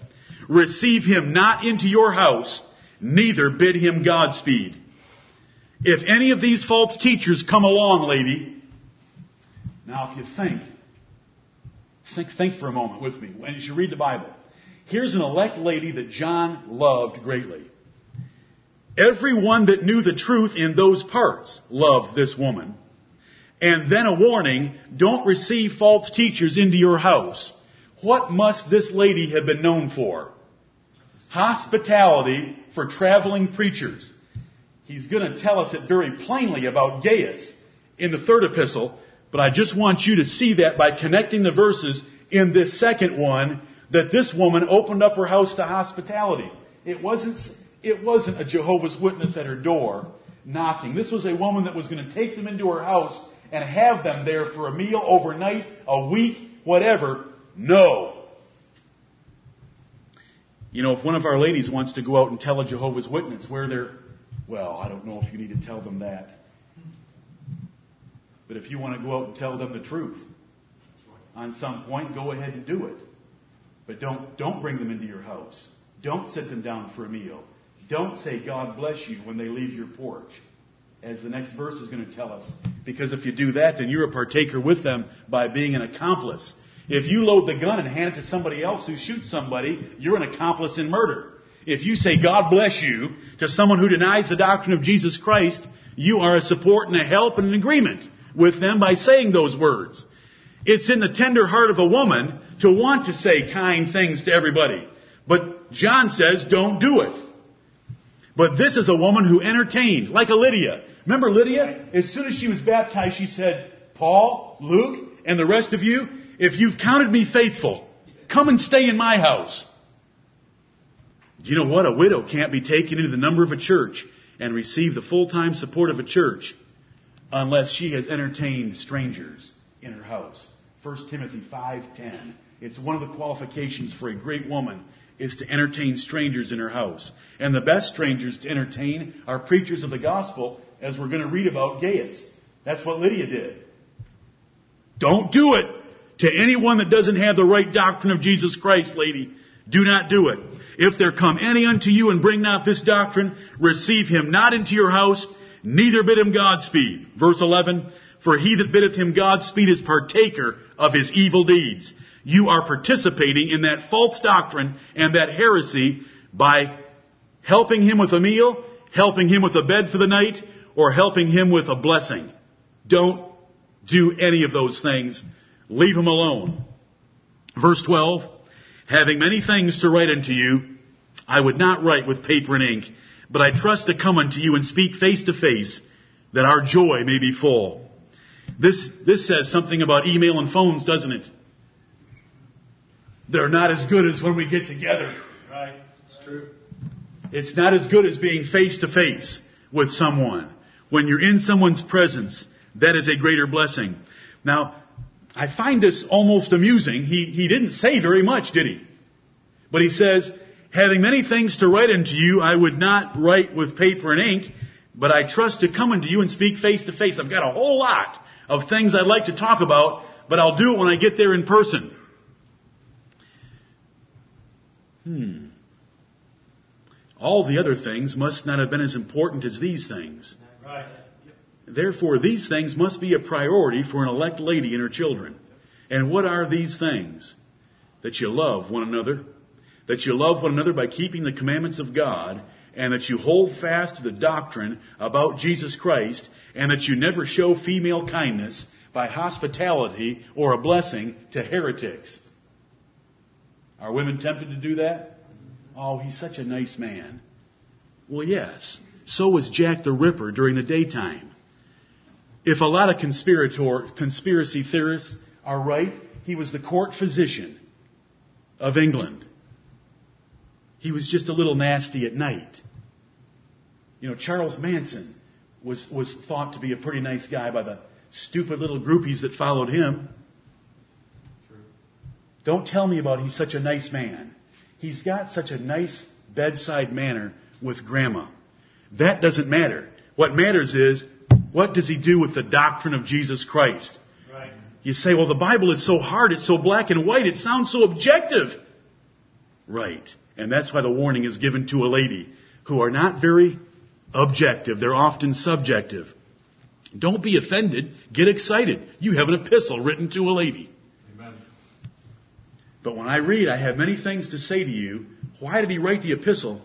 receive him not into your house, neither bid him Godspeed. If any of these false teachers come along, lady, now if you think, think, think for a moment with me, when you read the Bible. Here's an elect lady that John loved greatly. Everyone that knew the truth in those parts loved this woman. And then a warning, don't receive false teachers into your house. What must this lady have been known for? Hospitality for traveling preachers. He's going to tell us it very plainly about Gaius in the third epistle, but I just want you to see that by connecting the verses in this second one, that this woman opened up her house to hospitality. It wasn't, it wasn't a Jehovah's Witness at her door knocking. This was a woman that was going to take them into her house and have them there for a meal overnight, a week, whatever. No. You know, if one of our ladies wants to go out and tell a Jehovah's Witness where they're, well, I don't know if you need to tell them that. But if you want to go out and tell them the truth on some point, go ahead and do it. But don't, don't bring them into your house. Don't sit them down for a meal. Don't say, God bless you when they leave your porch as the next verse is going to tell us. Because if you do that, then you're a partaker with them by being an accomplice. If you load the gun and hand it to somebody else who shoots somebody, you're an accomplice in murder. If you say God bless you to someone who denies the doctrine of Jesus Christ, you are a support and a help and an agreement with them by saying those words. It's in the tender heart of a woman to want to say kind things to everybody. But John says don't do it. But this is a woman who entertained, like a Lydia. Remember Lydia? As soon as she was baptized, she said, Paul, Luke, and the rest of you, if you've counted me faithful, come and stay in my house. You know what? A widow can't be taken into the number of a church and receive the full-time support of a church unless she has entertained strangers in her house. 1 Timothy 5:10. It's one of the qualifications for a great woman is to entertain strangers in her house. And the best strangers to entertain are preachers of the gospel as we're going to read about Gaius. That's what Lydia did. Don't do it to anyone that doesn't have the right doctrine of Jesus Christ, lady. Do not do it. If there come any unto you and bring not this doctrine, receive him not into your house, neither bid him Godspeed. Verse 11, for he that biddeth him Godspeed is partaker of his evil deeds. You are participating in that false doctrine and that heresy by helping him with a meal, helping him with a bed for the night, or helping him with a blessing. Don't do any of those things. Leave him alone. Verse 12, having many things to write unto you, I would not write with paper and ink, but I trust to come unto you and speak face to face, that our joy may be full. This, this says something about email and phones, doesn't it? They're not as good as when we get together. Right. It's true. It's not as good as being face to face with someone. When you're in someone's presence, that is a greater blessing. Now, I find this almost amusing. He, he didn't say very much, did he? But he says, having many things to write unto you, I would not write with paper and ink, but I trust to come unto you and speak face to face. I've got a whole lot of things I'd like to talk about, but I'll do it when I get there in person. Hmm. All the other things must not have been as important as these things. Right. Therefore, these things must be a priority for an elect lady and her children. And what are these things? That you love one another, that you love one another by keeping the commandments of God, and that you hold fast to the doctrine about Jesus Christ, and that you never show female kindness by hospitality or a blessing to heretics. Are women tempted to do that? Oh, he's such a nice man. Well, yes. So was Jack the Ripper during the daytime. If a lot of conspirator, conspiracy theorists are right, he was the court physician of England. He was just a little nasty at night. You know, Charles Manson was, was thought to be a pretty nice guy by the stupid little groupies that followed him. Don't tell me about he's such a nice man. He's got such a nice bedside manner with grandma. That doesn't matter. What matters is, what does he do with the doctrine of Jesus Christ? Right. You say, well, the Bible is so hard, it's so black and white, it sounds so objective. Right. And that's why the warning is given to a lady who are not very objective. They're often subjective. Don't be offended. Get excited. You have an epistle written to a lady. But when I read, I have many things to say to you. Why did he write the epistle?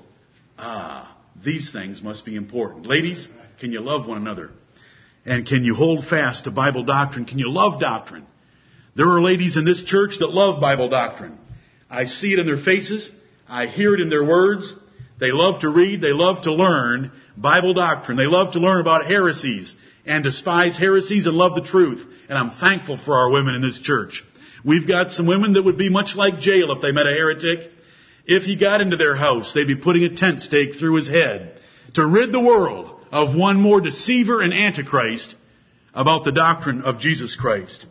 Ah, these things must be important. Ladies, can you love one another? And can you hold fast to Bible doctrine? Can you love doctrine? There are ladies in this church that love Bible doctrine. I see it in their faces. I hear it in their words. They love to read. They love to learn Bible doctrine. They love to learn about heresies and despise heresies and love the truth. And I'm thankful for our women in this church. We've got some women that would be much like Jael if they met a heretic. If he got into their house, they'd be putting a tent stake through his head to rid the world of one more deceiver and antichrist about the doctrine of Jesus Christ.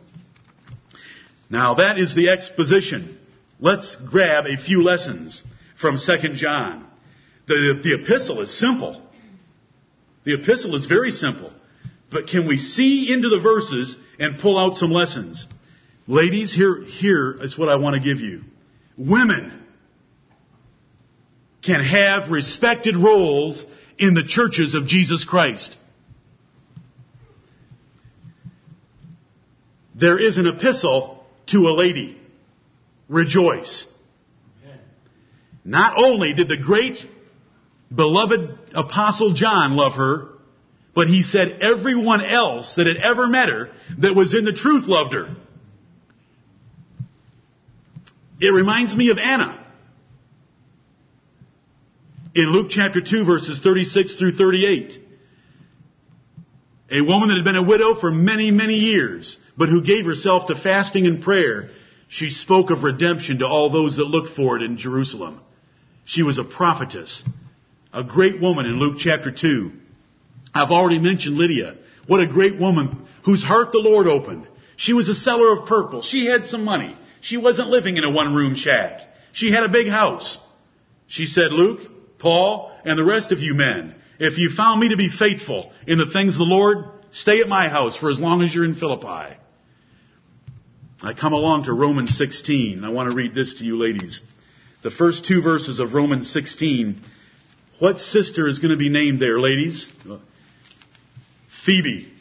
Now that is the exposition. Let's grab a few lessons from 2 John. The, the epistle is simple. The epistle is very simple. But can we see into the verses and pull out some lessons? Ladies, here, here is what I want to give you. Women can have respected roles in the churches of Jesus Christ. There is an epistle to a lady. Rejoice. Not only did the great beloved apostle John love her, but he said everyone else that had ever met her that was in the truth loved her. It reminds me of Anna. In Luke chapter 2 verses 36 through 38. A woman that had been a widow for many, many years, but who gave herself to fasting and prayer. She spoke of redemption to all those that looked for it in Jerusalem. She was a prophetess. A great woman in Luke chapter 2. I've already mentioned Lydia. What a great woman whose heart the Lord opened. She was a seller of purple. She had some money. She wasn't living in a one room shack. She had a big house. She said, Luke, Paul, and the rest of you men, if you found me to be faithful in the things of the Lord, stay at my house for as long as you're in Philippi. I come along to Romans 16. I want to read this to you ladies. The first two verses of Romans 16. What sister is going to be named there, ladies? Phoebe.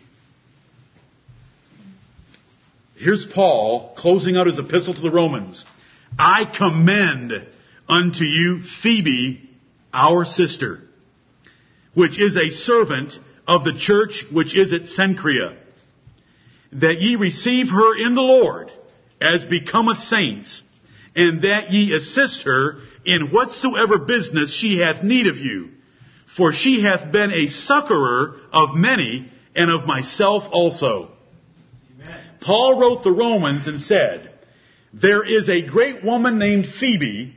Here's Paul closing out his epistle to the Romans. I commend unto you Phoebe, our sister, which is a servant of the church which is at Cenchrea, that ye receive her in the Lord as becometh saints, and that ye assist her in whatsoever business she hath need of you. For she hath been a succorer of many and of myself also. Paul wrote the Romans and said, there is a great woman named Phoebe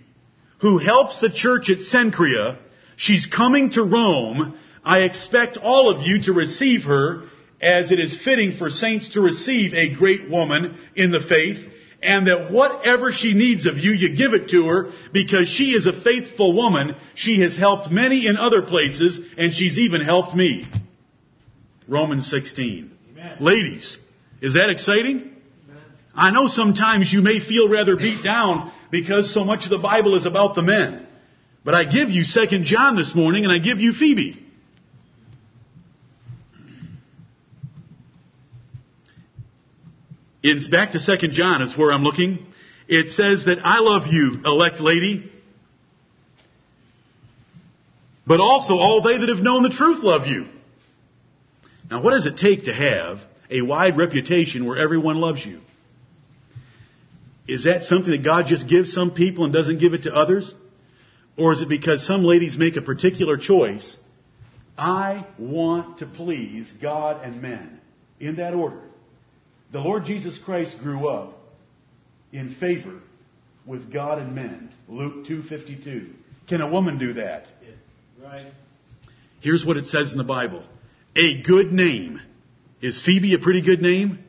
who helps the church at Cenchrea. She's coming to Rome. I expect all of you to receive her as it is fitting for saints to receive a great woman in the faith, and that whatever she needs of you, you give it to her, because she is a faithful woman. She has helped many in other places, and she's even helped me. Romans 16. Amen. Ladies, is that exciting? I know sometimes you may feel rather beat down because so much of the Bible is about the men. But I give you 2 John this morning and I give you Phoebe. It's back to 2 John, it's where I'm looking. It says that I love you, elect lady. But also all they that have known the truth love you. Now what does it take to have a wide reputation where everyone loves you? Is that something that God just gives some people and doesn't give it to others? Or is it because some ladies make a particular choice? I want to please God and men. In that order. The Lord Jesus Christ grew up in favor with God and men. Luke 2:52. Can a woman do that? Yeah. Right. Here's what it says in the Bible. A good name. Is Phoebe a pretty good name?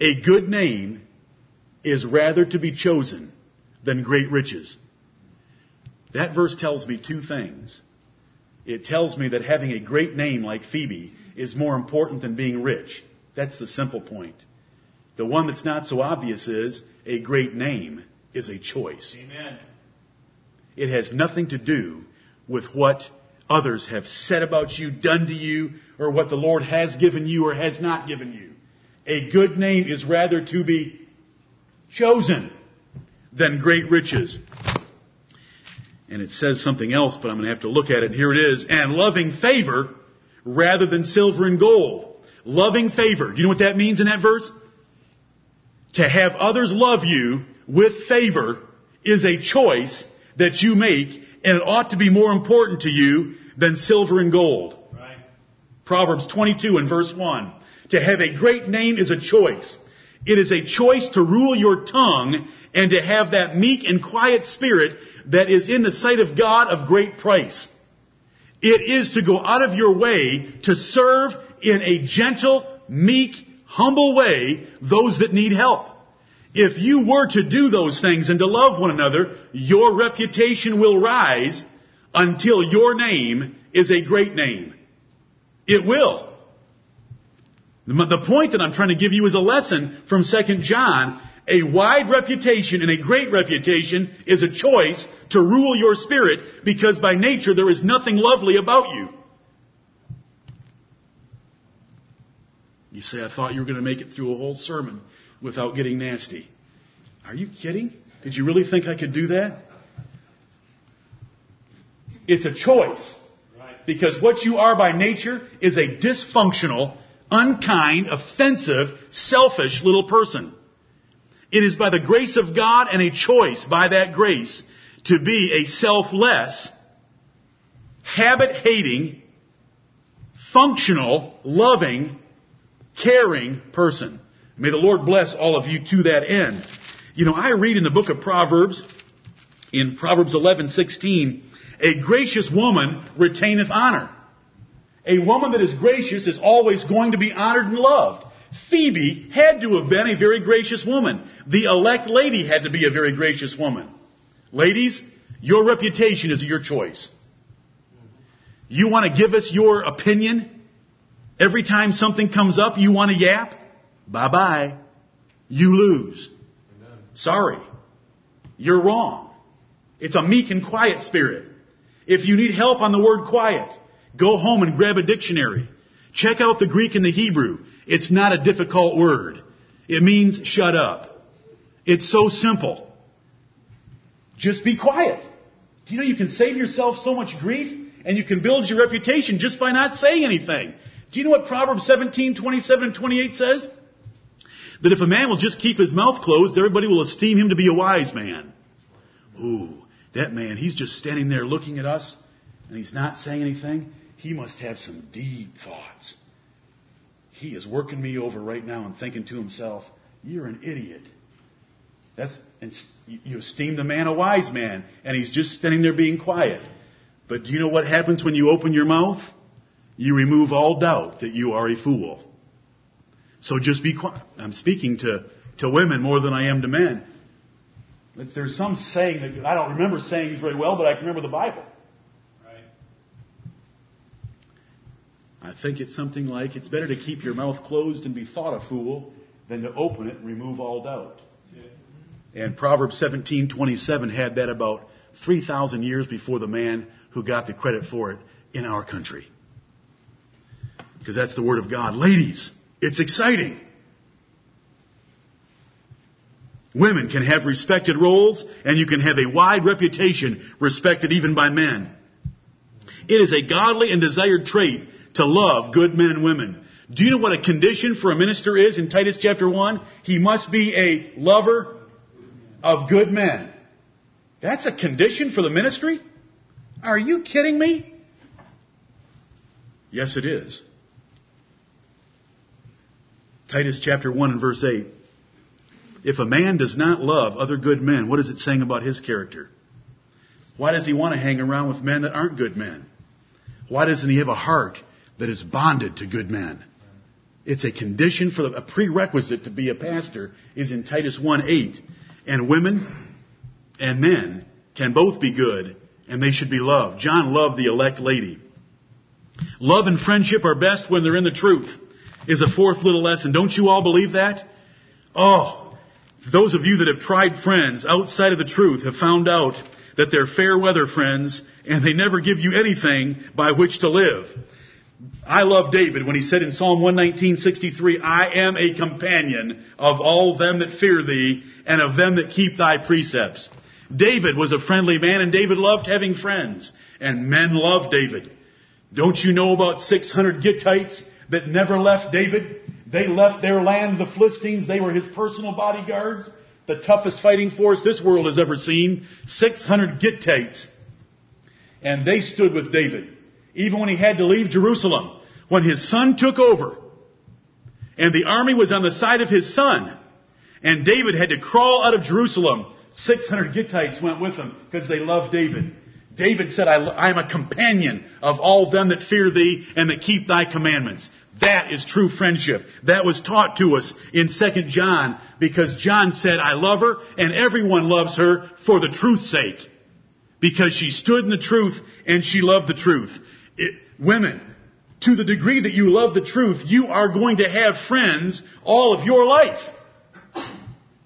A good name is rather to be chosen than great riches. That verse tells me two things. It tells me that having a great name like Phoebe is more important than being rich. That's the simple point. The one that's not so obvious is a great name is a choice. Amen. It has nothing to do with what others have said about you, done to you, or what the Lord has given you or has not given you. A good name is rather to be chosen than great riches. And it says something else, but I'm going to have to look at it. Here it is. And loving favor rather than silver and gold. Loving favor. Do you know what that means in that verse? To have others love you with favor is a choice that you make and it ought to be more important to you than silver and gold. Right. Proverbs 22 and verse 1. To have a great name is a choice. It is a choice to rule your tongue and to have that meek and quiet spirit that is in the sight of God of great price. It is to go out of your way to serve in a gentle, meek, humble way those that need help. If you were to do those things and to love one another, your reputation will rise until your name is a great name. It will. The point that I'm trying to give you is a lesson from 2 John a wide reputation and a great reputation is a choice to rule your spirit because by nature there is nothing lovely about you. You say, I thought you were going to make it through a whole sermon without getting nasty. Are you kidding? Did you really think I could do that? It's a choice. Because what you are by nature is a dysfunctional, unkind, offensive, selfish little person. It is by the grace of God and a choice by that grace to be a selfless, habit-hating, functional, loving, caring person. May the Lord bless all of you to that end. You know, I read in the book of Proverbs, in Proverbs 11:16, a gracious woman retaineth honor. A woman that is gracious is always going to be honored and loved. Phoebe had to have been a very gracious woman. The elect lady had to be a very gracious woman. Ladies, your reputation is your choice. You want to give us your opinion? Every time something comes up, you want to yap? Bye bye. You lose. Sorry. You're wrong. It's a meek and quiet spirit. If you need help on the word quiet, go home and grab a dictionary. Check out the Greek and the Hebrew. It's not a difficult word. It means shut up. It's so simple. Just be quiet. Do you know you can save yourself so much grief and you can build your reputation just by not saying anything? Do you know what Proverbs 17, 27 and 28 says? That if a man will just keep his mouth closed, everybody will esteem him to be a wise man. Ooh, that man, he's just standing there looking at us and he's not saying anything. He must have some deep thoughts. He is working me over right now and thinking to himself, You're an idiot. That's, and you esteem the man a wise man, and he's just standing there being quiet. But do you know what happens when you open your mouth? you remove all doubt that you are a fool. So just be quiet. I'm speaking to, to women more than I am to men. But there's some saying that I don't remember sayings very well, but I can remember the Bible. Right. I think it's something like it's better to keep your mouth closed and be thought a fool than to open it and remove all doubt. And Proverbs 17:27 had that about 3,000 years before the man who got the credit for it in our country. Because that's the word of God. Ladies, it's exciting. Women can have respected roles and you can have a wide reputation respected even by men. It is a godly and desired trait to love good men and women. Do you know what a condition for a minister is in Titus chapter 1? He must be a lover of good men. That's a condition for the ministry? Are you kidding me? Yes, it is. Titus chapter 1 and verse 8. If a man does not love other good men, what is it saying about his character? Why does he want to hang around with men that aren't good men? Why doesn't he have a heart that is bonded to good men? It's a condition for the, a prerequisite to be a pastor is in Titus 1 8. And women and men can both be good and they should be loved. John loved the elect lady. Love and friendship are best when they're in the truth is a fourth little lesson. Don't you all believe that? Oh, those of you that have tried friends outside of the truth have found out that they're fair weather friends and they never give you anything by which to live. I love David when he said in Psalm 119:63, I am a companion of all them that fear thee and of them that keep thy precepts. David was a friendly man and David loved having friends and men loved David. Don't you know about 600 Gittites that never left David? They left their land, the Philistines. They were his personal bodyguards, the toughest fighting force this world has ever seen. 600 Gittites. And they stood with David even when he had to leave Jerusalem, when his son took over, and the army was on the side of his son, and David had to crawl out of Jerusalem, 600 Gittites went with him because they loved David. David said, I, am a companion of all them that fear thee and that keep thy commandments. That is true friendship. That was taught to us in 2 John because John said, I love her and everyone loves her for the truth's sake. Because she stood in the truth and she loved the truth. It, women, to the degree that you love the truth, you are going to have friends all of your life.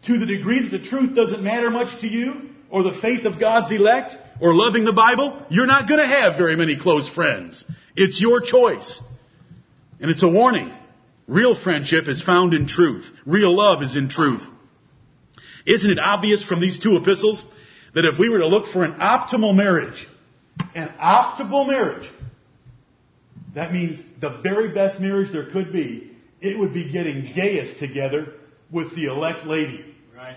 To the degree that the truth doesn't matter much to you, or the faith of God's elect, or loving the Bible, you're not going to have very many close friends. It's your choice. And it's a warning. Real friendship is found in truth. Real love is in truth. Isn't it obvious from these two epistles that if we were to look for an optimal marriage, an optimal marriage, that means the very best marriage there could be, it would be getting Gaius together with the elect lady. Right.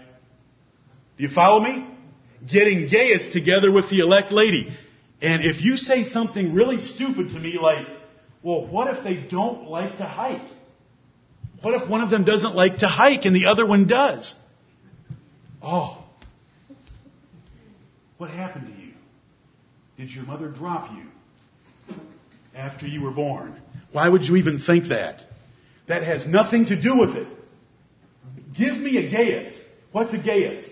Do you follow me? Getting Gaius together with the elect lady. And if you say something really stupid to me like, well, what if they don't like to hike? What if one of them doesn't like to hike and the other one does? Oh. What happened to you? Did your mother drop you? after you were born. Why would you even think that? That has nothing to do with it. Give me a Gaius. What's a Gaius?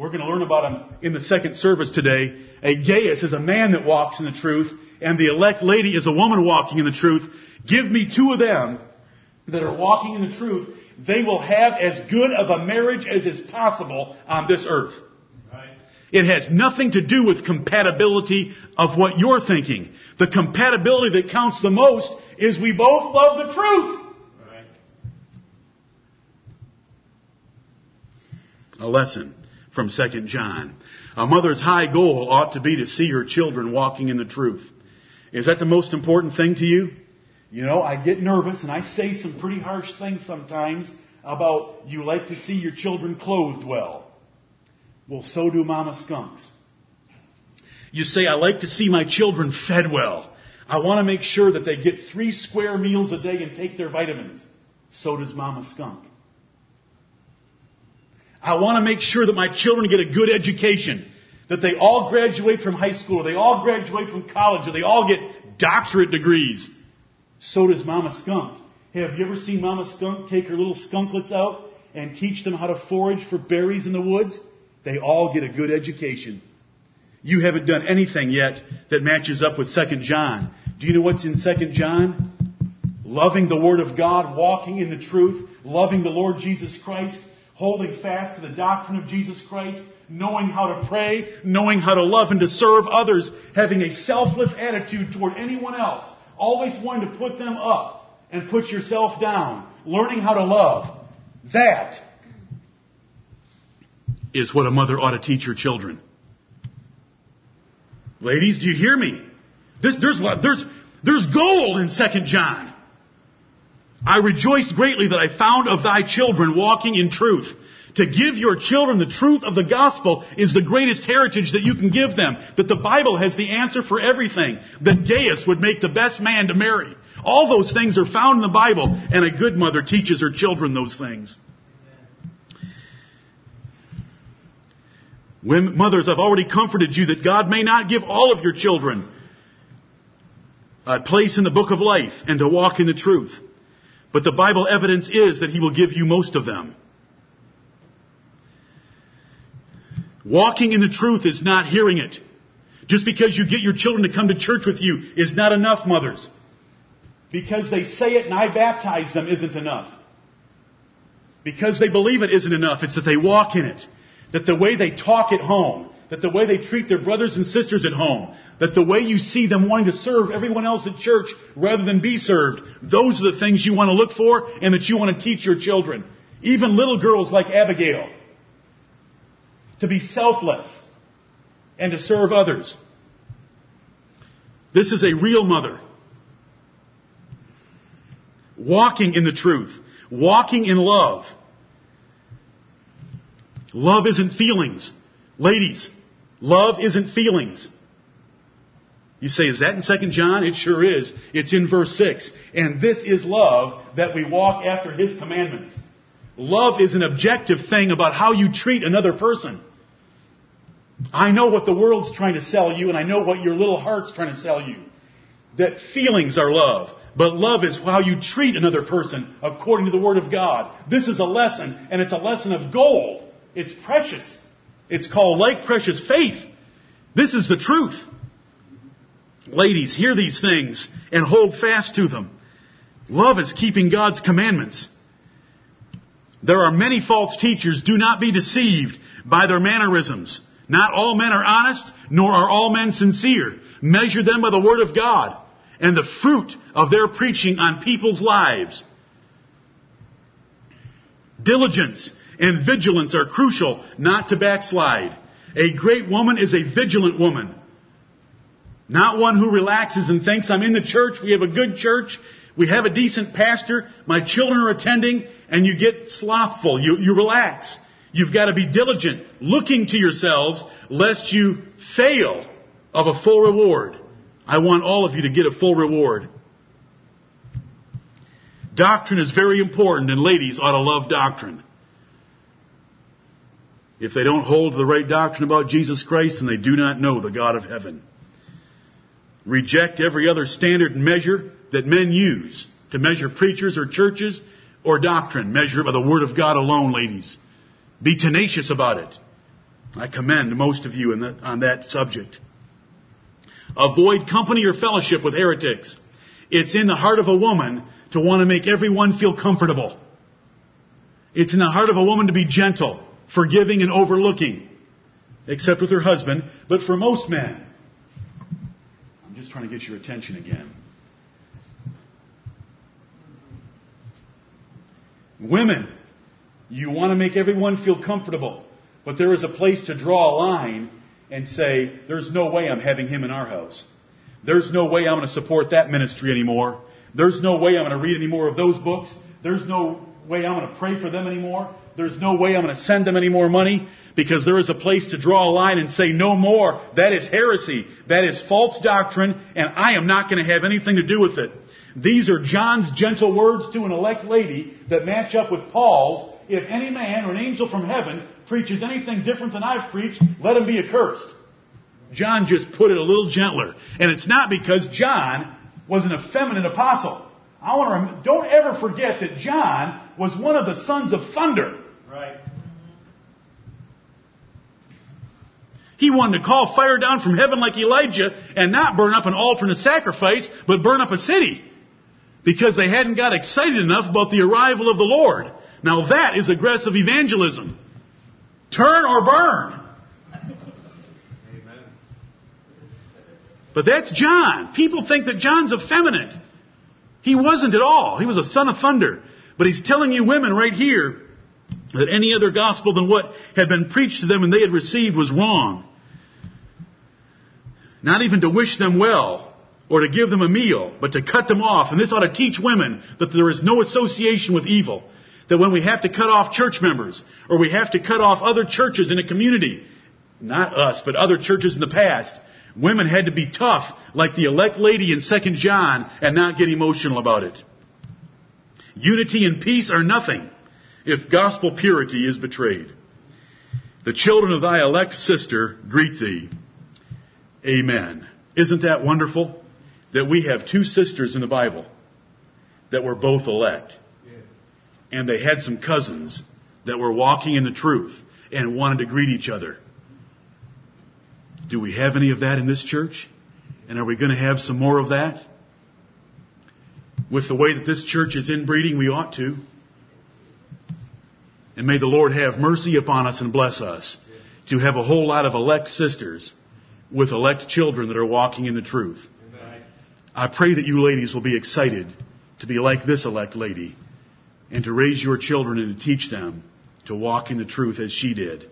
We're going to learn about him in the second service today. A Gaius is a man that walks in the truth, and the elect lady is a woman walking in the truth. Give me two of them that are walking in the truth. They will have as good of a marriage as is possible on this earth. It has nothing to do with compatibility of what you're thinking. The compatibility that counts the most is we both love the truth. Right. A lesson from 2 John. A mother's high goal ought to be to see her children walking in the truth. Is that the most important thing to you? You know, I get nervous and I say some pretty harsh things sometimes about you like to see your children clothed well. Well, so do mama skunks. You say, I like to see my children fed well. I want to make sure that they get three square meals a day and take their vitamins. So does mama skunk. I want to make sure that my children get a good education, that they all graduate from high school, or they all graduate from college, or they all get doctorate degrees. So does Mama Skunk. Have you ever seen Mama Skunk take her little skunklets out and teach them how to forage for berries in the woods? They all get a good education. You haven't done anything yet that matches up with 2 John. Do you know what's in 2 John? Loving the Word of God, walking in the truth, loving the Lord Jesus Christ, holding fast to the doctrine of Jesus Christ, knowing how to pray, knowing how to love and to serve others, having a selfless attitude toward anyone else, always wanting to put them up and put yourself down, learning how to love. That is what a mother ought to teach her children. Ladies, do you hear me? This, there's, there's, there's gold in 2 John. I rejoiced greatly that I found of thy children walking in truth. To give your children the truth of the gospel is the greatest heritage that you can give them. That the Bible has the answer for everything. That Gaius would make the best man to marry. All those things are found in the Bible, and a good mother teaches her children those things. When, mothers, I've already comforted you that God may not give all of your children a place in the book of life and to walk in the truth. But the Bible evidence is that He will give you most of them. Walking in the truth is not hearing it. Just because you get your children to come to church with you is not enough, mothers. Because they say it and I baptize them isn't enough. Because they believe it isn't enough. It's that they walk in it. That the way they talk at home, that the way they treat their brothers and sisters at home, that the way you see them wanting to serve everyone else at church rather than be served, those are the things you want to look for and that you want to teach your children. Even little girls like Abigail. To be selfless and to serve others. This is a real mother. Walking in the truth. Walking in love. Love isn't feelings. Ladies, love isn't feelings. You say, is that in 2 John? It sure is. It's in verse 6. And this is love, that we walk after His commandments. Love is an objective thing about how you treat another person. I know what the world's trying to sell you, and I know what your little heart's trying to sell you. That feelings are love. But love is how you treat another person according to the Word of God. This is a lesson, and it's a lesson of gold. It's precious. It's called like precious faith. This is the truth. Ladies, hear these things and hold fast to them. Love is keeping God's commandments. There are many false teachers. Do not be deceived by their mannerisms. Not all men are honest, nor are all men sincere. Measure them by the word of God and the fruit of their preaching on people's lives. Diligence and vigilance are crucial not to backslide. A great woman is a vigilant woman. Not one who relaxes and thinks, I'm in the church, we have a good church, we have a decent pastor, my children are attending, and you get slothful. You, you relax. You've got to be diligent, looking to yourselves, lest you fail of a full reward. I want all of you to get a full reward. Doctrine is very important, and ladies ought to love doctrine. If they don't hold the right doctrine about Jesus Christ, then they do not know the God of heaven. Reject every other standard and measure that men use to measure preachers or churches or doctrine. Measure it by the Word of God alone, ladies. Be tenacious about it. I commend most of you the, on that subject. Avoid company or fellowship with heretics. It's in the heart of a woman to want to make everyone feel comfortable. It's in the heart of a woman to be gentle forgiving and overlooking, except with her husband, but for most men. I'm just trying to get your attention again. Women, you want to make everyone feel comfortable, but there is a place to draw a line and say, there's no way I'm having him in our house. There's no way I'm going to support that ministry anymore. There's no way I'm going to read any more of those books. There's no way I'm going to pray for them anymore. There's no way I'm going to send them any more money because there is a place to draw a line and say no more. That is heresy. That is false doctrine and I am not going to have anything to do with it. These are John's gentle words to an elect lady that match up with Paul's. If any man or an angel from heaven preaches anything different than I've preached, let him be accursed. John just put it a little gentler. And it's not because John was an effeminate apostle. I want to don't ever forget that John was one of the sons of thunder. Right. He wanted to call fire down from heaven like Elijah and not burn up an altar and a sacrifice, but burn up a city. Because they hadn't got excited enough about the arrival of the Lord. Now that is aggressive evangelism. Turn or burn. Amen. But that's John. People think that John's effeminate. He wasn't at all. He was a son of thunder. But he's telling you women right here that any other gospel than what had been preached to them and they had received was wrong. Not even to wish them well or to give them a meal, but to cut them off. And this ought to teach women that there is no association with evil. That when we have to cut off church members or we have to cut off other churches in a community, not us, but other churches in the past, women had to be tough like the elect lady in 2 John and not get emotional about it. Unity and peace are nothing if gospel purity is betrayed. The children of thy elect sister greet thee. Amen. Isn't that wonderful? That we have two sisters in the Bible that were both elect. Yes. And they had some cousins that were walking in the truth and wanted to greet each other. Do we have any of that in this church? And are we going to have some more of that? With the way that this church is inbreeding, we ought to. And may the Lord have mercy upon us and bless us to have a whole lot of elect sisters with elect children that are walking in the truth. I pray that you ladies will be excited to be like this elect lady and to raise your children and to teach them to walk in the truth as she did.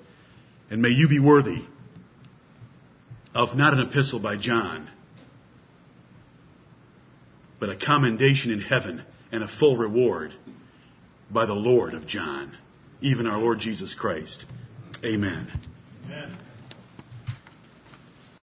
And may you be worthy of not an epistle by John, but a commendation in heaven and a full reward by the Lord of John, even our Lord Jesus Christ. Amen. Amen.